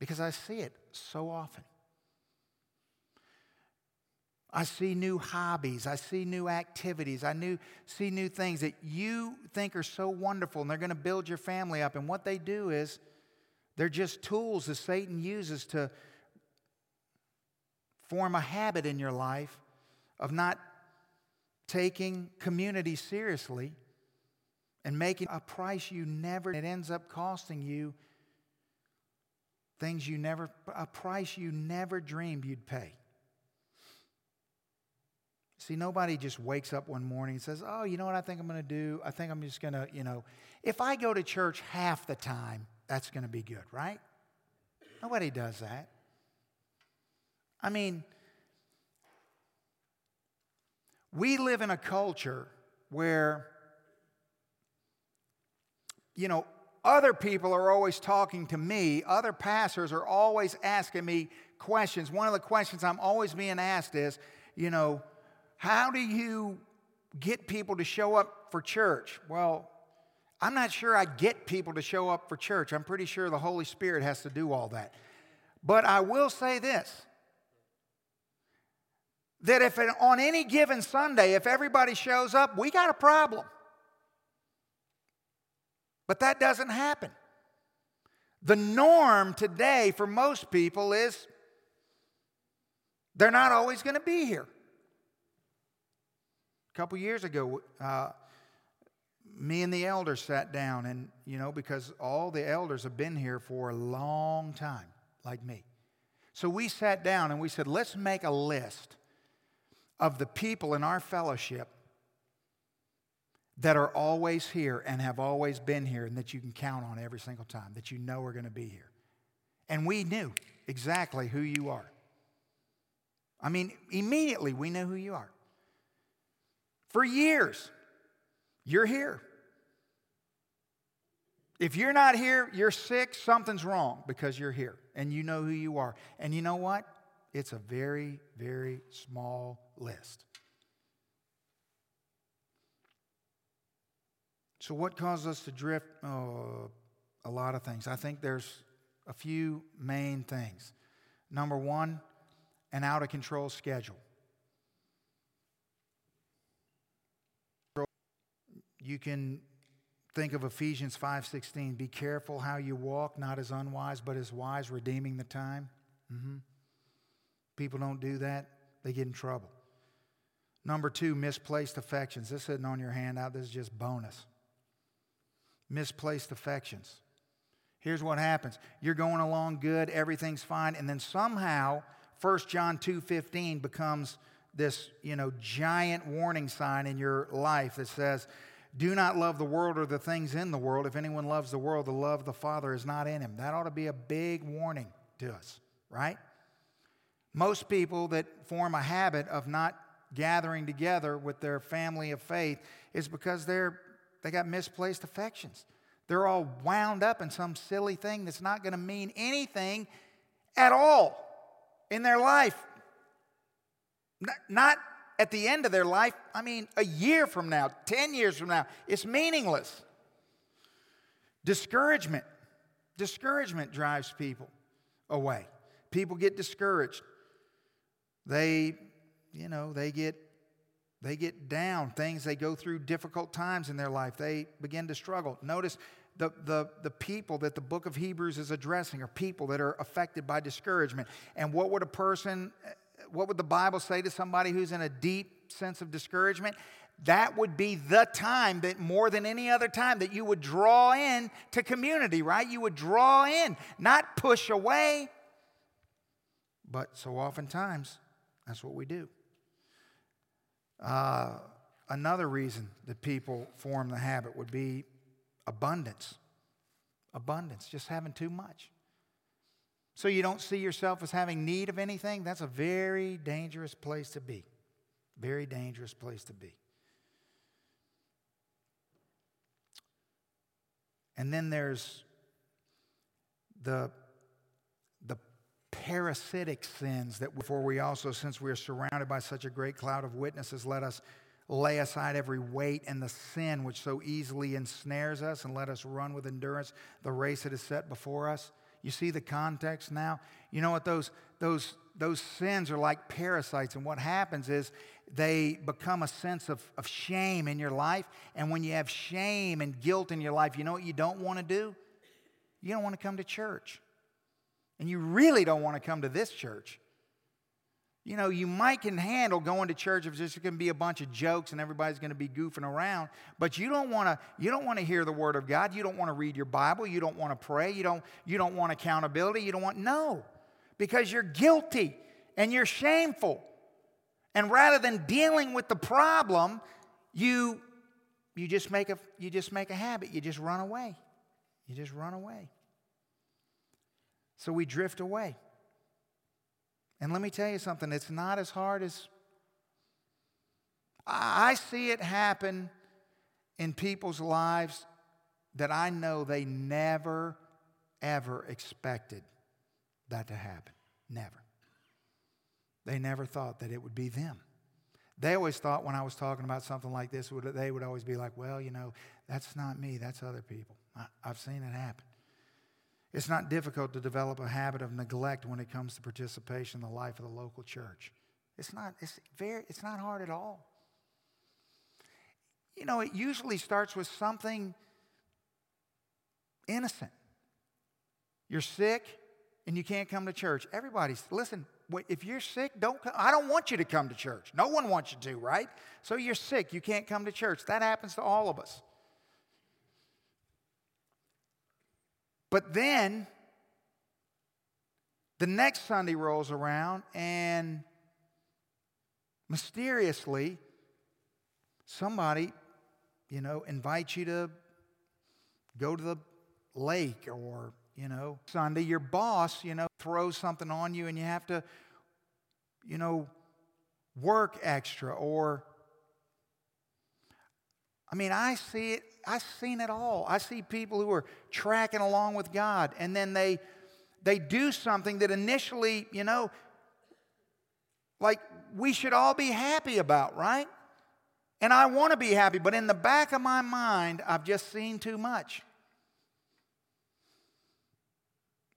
Because I see it so often. I see new hobbies. I see new activities. I new, see new things that you think are so wonderful and they're going to build your family up. And what they do is they're just tools that Satan uses to form a habit in your life of not taking community seriously and making a price you never, it ends up costing you things you never, a price you never dreamed you'd pay. See, nobody just wakes up one morning and says, Oh, you know what I think I'm going to do? I think I'm just going to, you know, if I go to church half the time, that's going to be good, right? Nobody does that. I mean, we live in a culture where, you know, other people are always talking to me, other pastors are always asking me questions. One of the questions I'm always being asked is, you know, how do you get people to show up for church? Well, I'm not sure I get people to show up for church. I'm pretty sure the Holy Spirit has to do all that. But I will say this that if on any given Sunday, if everybody shows up, we got a problem. But that doesn't happen. The norm today for most people is they're not always going to be here. A couple years ago, uh, me and the elders sat down, and you know, because all the elders have been here for a long time, like me. So we sat down and we said, let's make a list of the people in our fellowship that are always here and have always been here and that you can count on every single time, that you know are going to be here. And we knew exactly who you are. I mean, immediately we know who you are. For years, you're here. If you're not here, you're sick, something's wrong because you're here and you know who you are. And you know what? It's a very, very small list. So, what causes us to drift? Oh, a lot of things. I think there's a few main things. Number one, an out of control schedule. You can think of Ephesians 5:16, be careful how you walk, not as unwise, but as wise, redeeming the time. Mm-hmm. People don't do that, they get in trouble. Number two, misplaced affections. This isn't on your handout, this is just bonus. Misplaced affections. Here's what happens. You're going along good, everything's fine, and then somehow 1 John 2:15 becomes this, you know, giant warning sign in your life that says, "Do not love the world or the things in the world. If anyone loves the world, the love of the Father is not in him." That ought to be a big warning to us, right? Most people that form a habit of not gathering together with their family of faith is because they're they got misplaced affections. They're all wound up in some silly thing that's not going to mean anything at all in their life. Not at the end of their life, I mean, a year from now, 10 years from now, it's meaningless. Discouragement. Discouragement drives people away. People get discouraged. They, you know, they get they get down. Things they go through difficult times in their life. They begin to struggle. Notice the, the, the people that the book of Hebrews is addressing are people that are affected by discouragement. And what would a person, what would the Bible say to somebody who's in a deep sense of discouragement? That would be the time that more than any other time that you would draw in to community, right? You would draw in, not push away. But so oftentimes, that's what we do. Uh, another reason that people form the habit would be abundance. Abundance, just having too much. So you don't see yourself as having need of anything? That's a very dangerous place to be. Very dangerous place to be. And then there's the, the parasitic sins that before we also, since we are surrounded by such a great cloud of witnesses, let us lay aside every weight and the sin which so easily ensnares us, and let us run with endurance the race that is set before us. You see the context now? You know what? Those, those, those sins are like parasites, and what happens is they become a sense of, of shame in your life. And when you have shame and guilt in your life, you know what you don't want to do? You don't want to come to church. And you really don't want to come to this church. You know, you might can handle going to church if just going to be a bunch of jokes and everybody's going to be goofing around, but you don't want to you don't want to hear the word of God. You don't want to read your Bible, you don't want to pray, you don't you don't want accountability, you don't want no. Because you're guilty and you're shameful. And rather than dealing with the problem, you you just make a you just make a habit. You just run away. You just run away. So we drift away. And let me tell you something, it's not as hard as I see it happen in people's lives that I know they never, ever expected that to happen. Never. They never thought that it would be them. They always thought when I was talking about something like this, they would always be like, well, you know, that's not me, that's other people. I, have seen it happen. It's not difficult to develop a habit of neglect when it comes to participation in the life of the local church. It's not, it's very, it's not hard at all. You know, it usually starts with something innocent. You're sick and you can't come to church. Everybody's, listen, if you're sick, don't come. I don't want you to come to church. No one wants you to, right? So you're sick, you can't come to church. That happens to all of us. But then the next Sunday rolls around, and mysteriously, somebody, you know, invites you to go to the lake or, you know, Sunday, your boss, you know, throws something on you and you have to, you know, work extra or I mean, I see it, I've seen it all. I see people who are tracking along with God and then they they do something that initially, you know, like we should all be happy about, right? And I want to be happy, but in the back of my mind, I've just seen too much.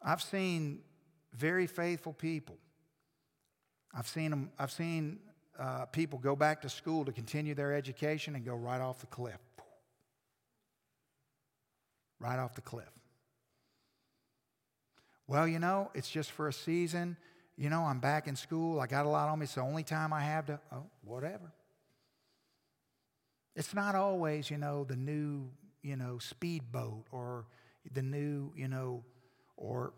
I've seen very faithful people. I've seen them, I've seen uh, people go back to school to continue their education and go right off the cliff. Right off the cliff. Well, you know, it's just for a season. You know, I'm back in school. I got a lot on me. It's the only time I have to, oh, whatever. It's not always, you know, the new, you know, speedboat or the new, you know, or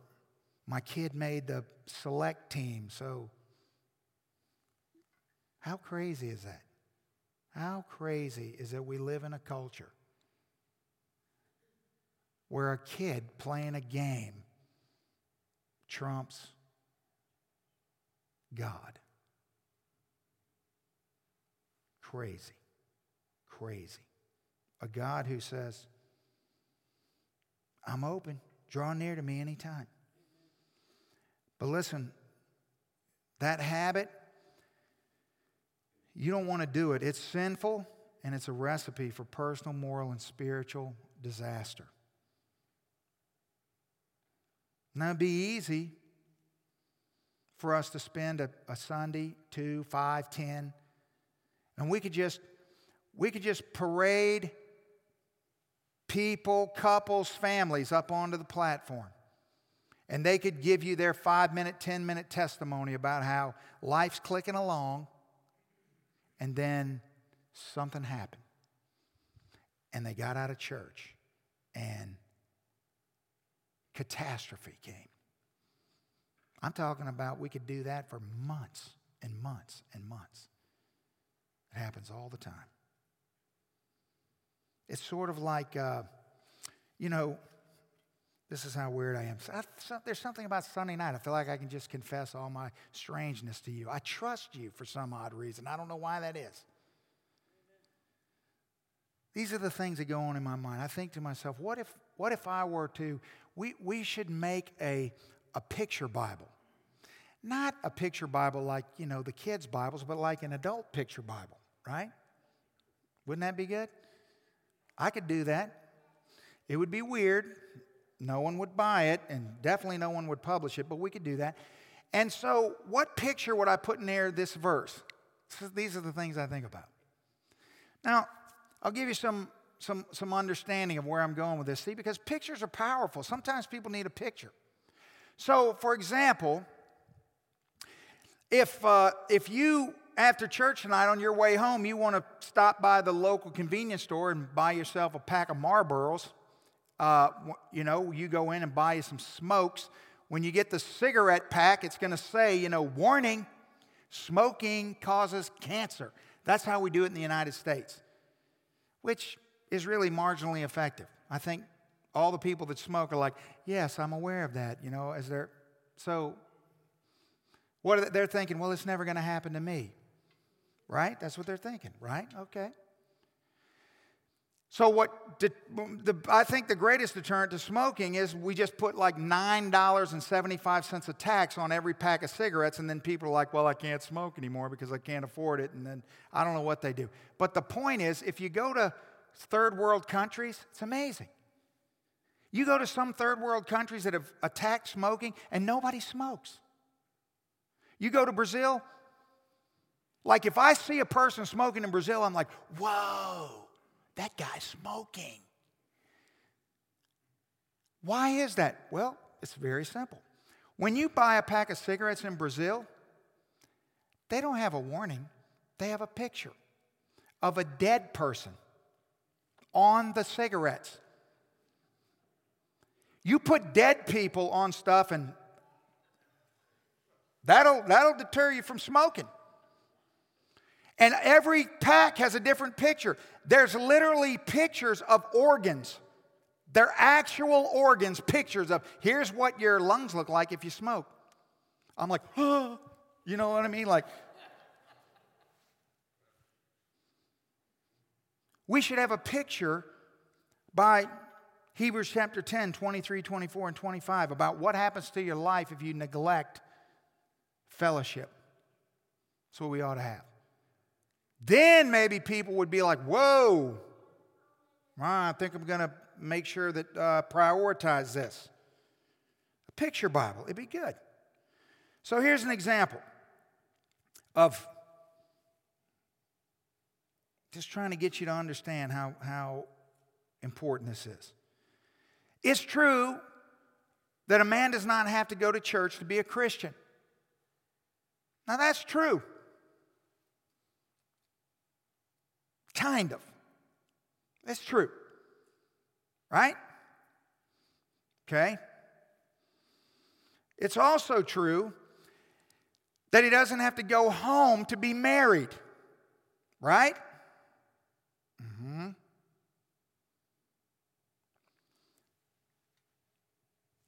my kid made the select team, so how crazy is that? How crazy is that we live in a culture where a kid playing a game trumps God? Crazy. Crazy. A God who says, I'm open, draw near to me anytime. But listen, that habit, you don't want to do it. It's sinful and it's a recipe for personal, moral, and spiritual disaster. Now, it'd be easy for us to spend a, a Sunday, two, five, ten, and we could just we could just parade people, couples, families up onto the platform. And they could give you their five minute, 10 minute testimony about how life's clicking along, and then something happened. And they got out of church, and catastrophe came. I'm talking about we could do that for months and months and months. It happens all the time. It's sort of like, uh, you know, this is how weird I am. there's something about Sunday night. I feel like I can just confess all my strangeness to you. I trust you for some odd reason. I don't know why that is. These are the things that go on in my mind. I think to myself, what if, what if I were to, we, we should make a, a picture Bible. Not a picture Bible like, you know, the kids' Bibles, but like an adult picture Bible, right? Wouldn't that be good? I could do that. It would be weird. No one would buy it, and definitely no one would publish it, but we could do that. And so, what picture would I put in there this verse? these are the things I think about. Now, I'll give you some, some, some understanding of where I'm going with this. See, because pictures are powerful. Sometimes people need a picture. So, for example, if, uh, if you after church tonight on your way home, you want to stop by the local convenience store and buy yourself a pack of Marlboros. Uh, you know, you go in and buy you some smokes. When you get the cigarette pack, it's going to say, you know, warning, smoking causes cancer. That's how we do it in the United States, which is really marginally effective. I think all the people that smoke are like, yes, I'm aware of that, you know, as they're, so what they, they're thinking, well, it's never going to happen to me right? That's what they're thinking, right? Okay. So, what the, I think the greatest deterrent to smoking is we just put like $9.75 a tax on every pack of cigarettes, and then people are like, well, I can't smoke anymore because I can't afford it, and then I don't know what they do. But the point is, if you go to third world countries, it's amazing. You go to some third world countries that have attacked smoking, and nobody smokes. You go to Brazil, like if I see a person smoking in Brazil, I'm like, whoa, that guy's smoking. Why is that? Well, it's very simple. When you buy a pack of cigarettes in Brazil, they don't have a warning, they have a picture of a dead person on the cigarettes. You put dead people on stuff and that'll, that'll deter you from smoking. And every pack has a different picture. There's literally pictures of organs. They're actual organs, pictures of here's what your lungs look like if you smoke. I'm like, oh, *gasps* you know what I mean? Like, we should have a picture by Hebrews chapter 10, 23, 24, and 25 about what happens to your life if you neglect fellowship. That's what we ought to have. Then maybe people would be like, whoa, I think I'm going to make sure that uh, prioritize this. A picture Bible, it'd be good. So here's an example of just trying to get you to understand how, how important this is. It's true that a man does not have to go to church to be a Christian. Now, that's true. Kind of. That's true. Right? Okay? It's also true that he doesn't have to go home to be married. Right? Mm-hmm.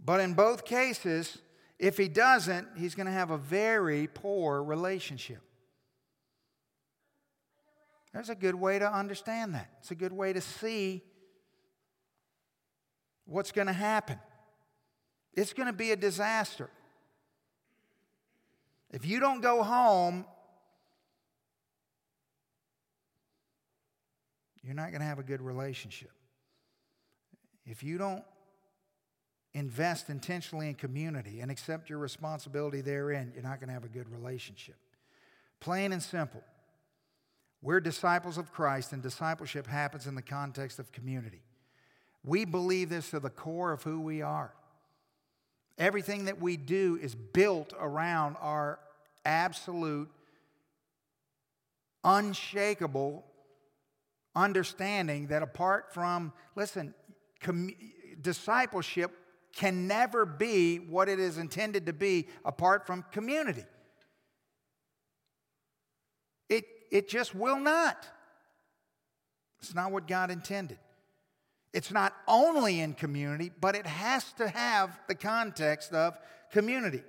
But in both cases, if he doesn't, he's going to have a very poor relationship. There's a good way to understand that. It's a good way to see what's going to happen. It's going to be a disaster. If you don't go home, you're not going to have a good relationship. If you don't invest intentionally in community and accept your responsibility therein, you're not going to have a good relationship. Plain and simple. We're disciples of Christ, and discipleship happens in the context of community. We believe this to the core of who we are. Everything that we do is built around our absolute, unshakable understanding that apart from, listen, discipleship can never be what it is intended to be apart from community. It, it just will not. It's not what God intended. It's not only in community, but it has to have the context of community.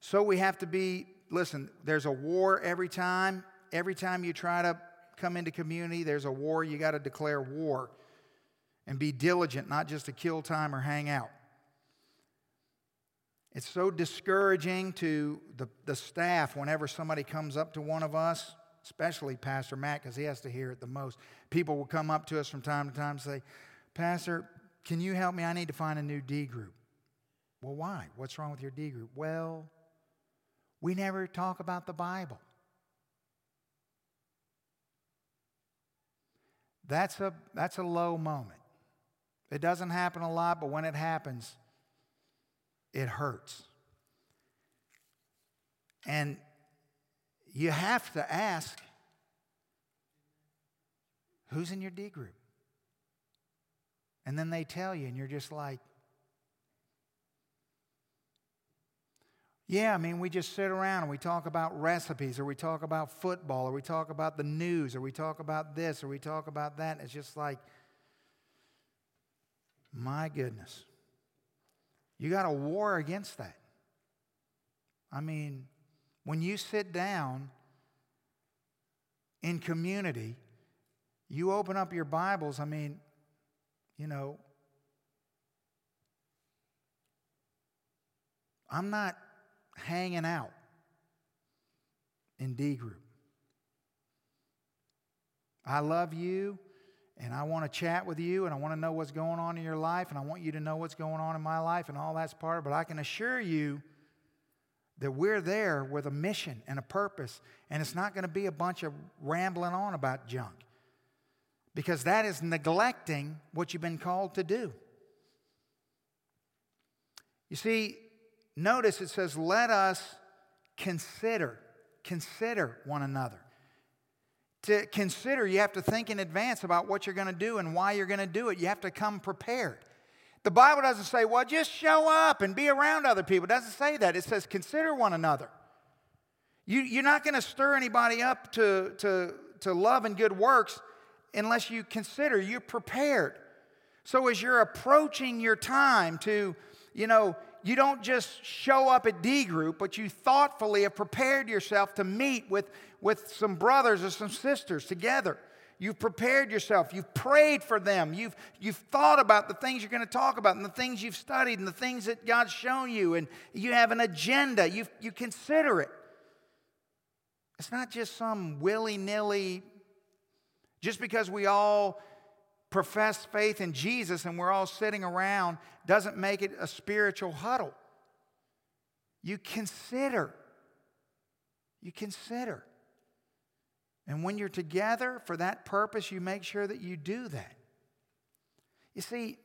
So we have to be, listen, there's a war every time. Every time you try to come into community, there's a war. You got to declare war and be diligent, not just to kill time or hang out. It's so discouraging to the, the staff whenever somebody comes up to one of us, especially Pastor Matt, because he has to hear it the most. People will come up to us from time to time and say, Pastor, can you help me? I need to find a new D group. Well, why? What's wrong with your D group? Well, we never talk about the Bible. That's a, that's a low moment. It doesn't happen a lot, but when it happens, it hurts. And you have to ask who's in your D group? And then they tell you, and you're just like, Yeah, I mean, we just sit around and we talk about recipes, or we talk about football, or we talk about the news, or we talk about this, or we talk about that. It's just like, my goodness. You got a war against that. I mean, when you sit down in community, you open up your Bibles, I mean, you know, I'm not hanging out in D group. I love you and I want to chat with you and I want to know what's going on in your life and I want you to know what's going on in my life and all that's part. But I can assure you that we're there with a mission and a purpose and it's not going to be a bunch of rambling on about junk because that is neglecting what you've been called to do. You see, notice it says, let us consider, consider one another. To consider, you have to think in advance about what you're going to do and why you're going to do it. You have to come prepared. The Bible doesn't say, well, just show up and be around other people. It doesn't say that. It says, consider one another. You, you're not going to stir anybody up to, to, to love and good works unless you consider, you're prepared. So as you're approaching your time to, you know, you don't just show up at D group, but you thoughtfully have prepared yourself to meet with, with some brothers or some sisters together. You've prepared yourself. You've prayed for them. You've, you've thought about the things you're going to talk about and the things you've studied and the things that God's shown you. And you have an agenda. You, you consider it. It's not just some willy nilly, just because we all profess faith in Jesus and we're all sitting around doesn't make it a spiritual huddle. You consider. You consider. And when you're together for that purpose, you make sure that you do that. You see,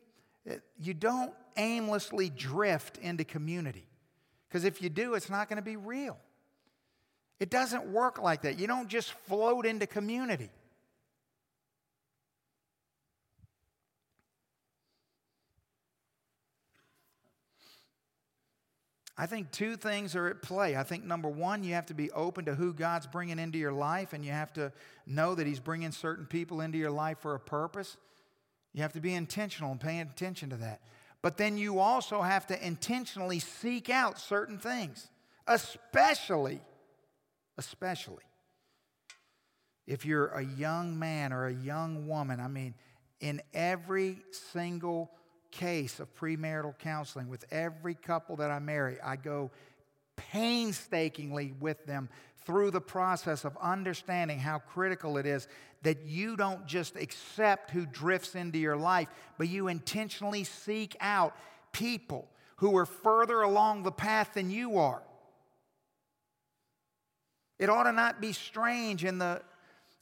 eh, you don't aimlessly drift into community. Because if you do, it's not going to be real. It doesn't work like that. You don't just float into community. I think two things are at play. I think number one, you have to be open to who God's bringing into your life, and you have to know that He's bringing certain people into your life for a purpose. You have to be intentional and paying attention to that. But then you also have to intentionally seek out certain things, especially, especially if you're a young man or a young woman. I mean, in every single case of premarital counseling with every couple that I marry. I go painstakingly with them through the process of understanding how critical it is that you don't just accept who drifts into your life, but you intentionally seek out people who are further along the path than you are. It ought to not be strange in the,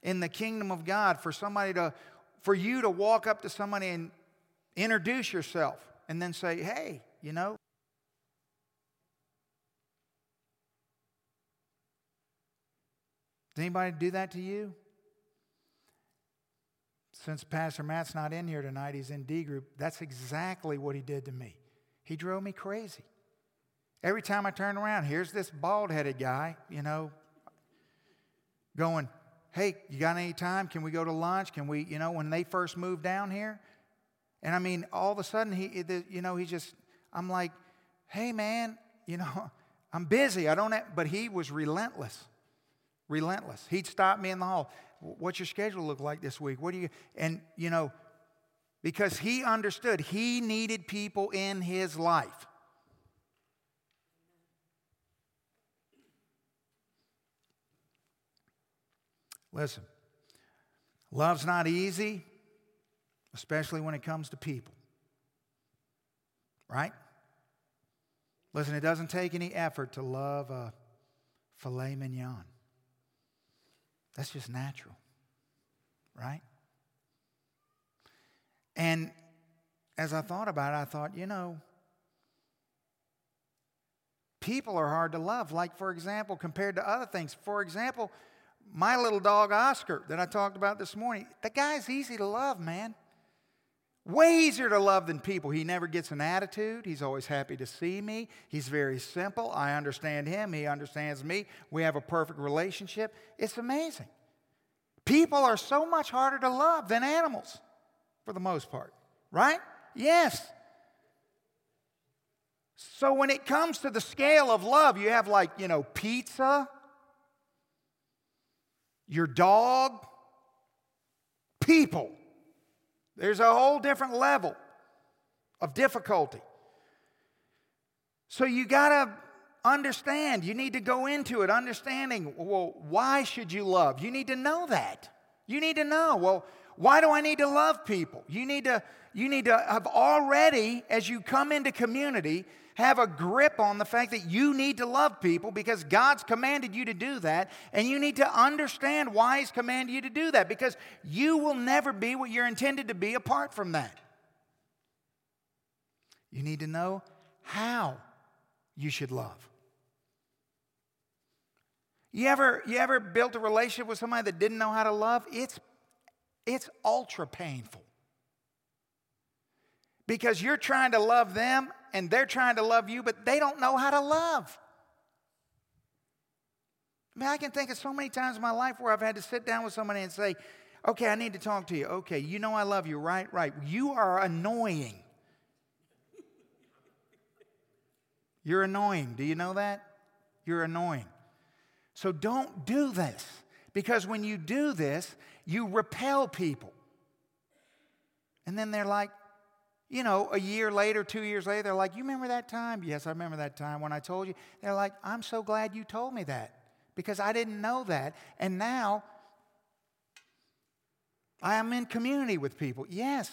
in the kingdom of God for somebody to, for you to walk up to somebody and introduce yourself and then say, hey, you know, Does anybody do that to you? Since Pastor Matt's not in here tonight, he's in D group. That's exactly what he did to me. He drove me crazy. Every time I turn around, here's this bald headed guy, you know, going, Hey, you got any time? Can we go to lunch? Can we, you know, when they first moved down here? And I mean, all of a sudden, he, you know, he just, I'm like, Hey, man, you know, *laughs* I'm busy. I don't have, but he was relentless relentless. He'd stop me in the hall. What's your schedule look like this week? What do you, and you know, because he understood he needed people in his life. Listen, love's not easy, especially when it comes to people. Right? Listen, it doesn't take any effort to love a filet mignon. That's just natural, right? And as I thought about it, I thought, you know, people are hard to love. Like, for example, compared to other things. For example, my little dog Oscar that I talked about this morning, the guy's easy to love, man. Way easier to love than people. He never gets an attitude. He's always happy to see me. He's very simple. I understand him. He understands me. We have a perfect relationship. It's amazing. People are so much harder to love than animals for the most part, right? Yes. So when it comes to the scale of love, you have like, you know, pizza, your dog, people. There's a whole different level of difficulty. So you got to understand. You need to go into it understanding, well, why should you love? You need to know that. You need to know, well, why do I need to love people? You need to you need to have already as you come into community have a grip on the fact that you need to love people because God's commanded you to do that. And you need to understand why He's commanded you to do that because you will never be what you're intended to be apart from that. You need to know how you should love. You ever, you ever built a relationship with somebody that didn't know how to love? It's, it's ultra painful. Because you're trying to love them and they're trying to love you, but they don't know how to love. I mean, I can think of so many times in my life where I've had to sit down with somebody and say, Okay, I need to talk to you. Okay, you know I love you, right? Right. You are annoying. You're annoying. Do you know that? You're annoying. So don't do this because when you do this, you repel people. And then they're like, you know, a year later, two years later, they're like, You remember that time? Yes, I remember that time when I told you. They're like, I'm so glad you told me that because I didn't know that. And now I am in community with people. Yes.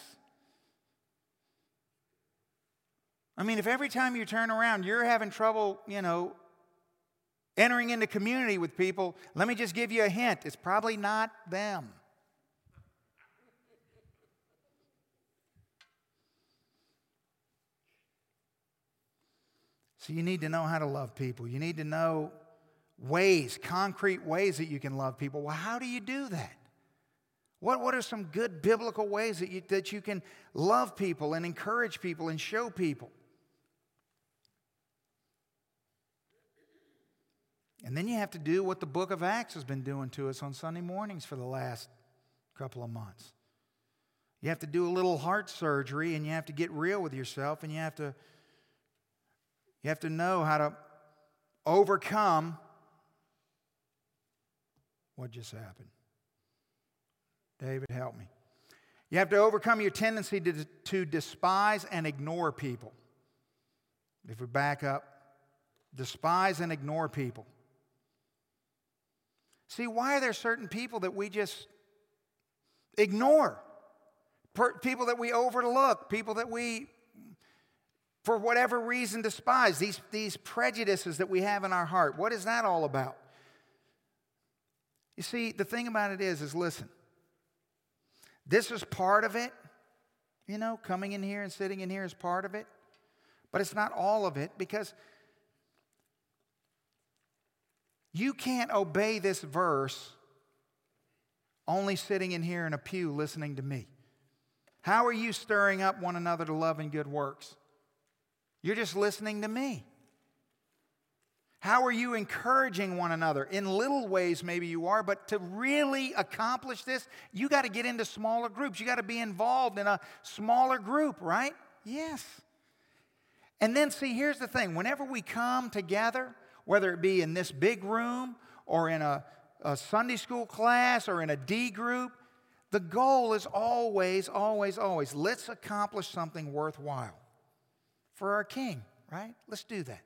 I mean, if every time you turn around you're having trouble, you know, entering into community with people, let me just give you a hint it's probably not them. So you need to know how to love people. You need to know ways, concrete ways that you can love people. Well, how do you do that? What, what are some good biblical ways that you, that you can love people and encourage people and show people? And then you have to do what the book of Acts has been doing to us on Sunday mornings for the last couple of months. You have to do a little heart surgery and you have to get real with yourself and you have to you have to know how to overcome what just happened. David, help me. You have to overcome your tendency to, to despise and ignore people. If we back up, despise and ignore people. See, why are there certain people that we just ignore? People that we overlook, people that we, for whatever reason, despise. These, these prejudices that we have in our heart. What is that all about? You see, the thing about it is, is listen, this is part of it. You know, coming in here and sitting in here is part of it. But it's not all of it because you can't obey this verse only sitting in here in a pew listening to me. How are you stirring up one another to love and good works? You're just listening to me. How are you encouraging one another? In little ways, maybe you are, but to really accomplish this, you got to get into smaller groups. You got to be involved in a smaller group, right? Yes. And then, see, here's the thing whenever we come together, whether it be in this big room or in a, a Sunday school class or in a D group, the goal is always, always, always let's accomplish something worthwhile for our King, right? Let's do that.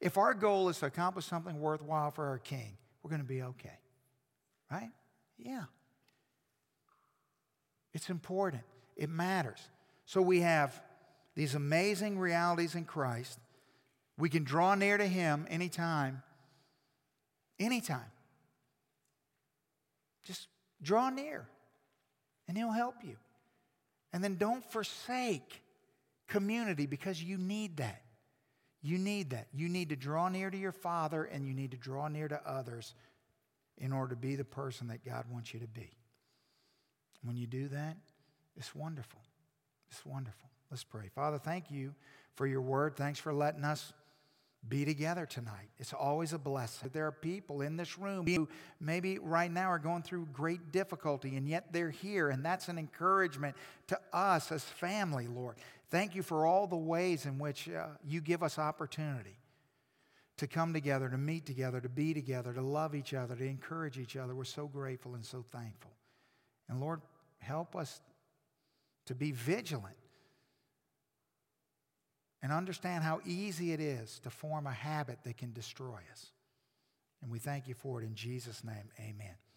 If our goal is to accomplish something worthwhile for our King, we're going to be okay. Right? Yeah. It's important, it matters. So we have these amazing realities in Christ. We can draw near to Him anytime. Anytime. Just draw near, and He'll help you. And then don't forsake community because you need that. You need that. You need to draw near to your Father and you need to draw near to others in order to be the person that God wants you to be. When you do that, it's wonderful. It's wonderful. Let's pray. Father, thank you for your word. Thanks for letting us be together tonight. It's always a blessing. There are people in this room who maybe right now are going through great difficulty, and yet they're here, and that's an encouragement to us as family, Lord. Thank you for all the ways in which uh, you give us opportunity to come together, to meet together, to be together, to love each other, to encourage each other. We're so grateful and so thankful. And Lord, help us to be vigilant and understand how easy it is to form a habit that can destroy us. And we thank you for it in Jesus' name. Amen.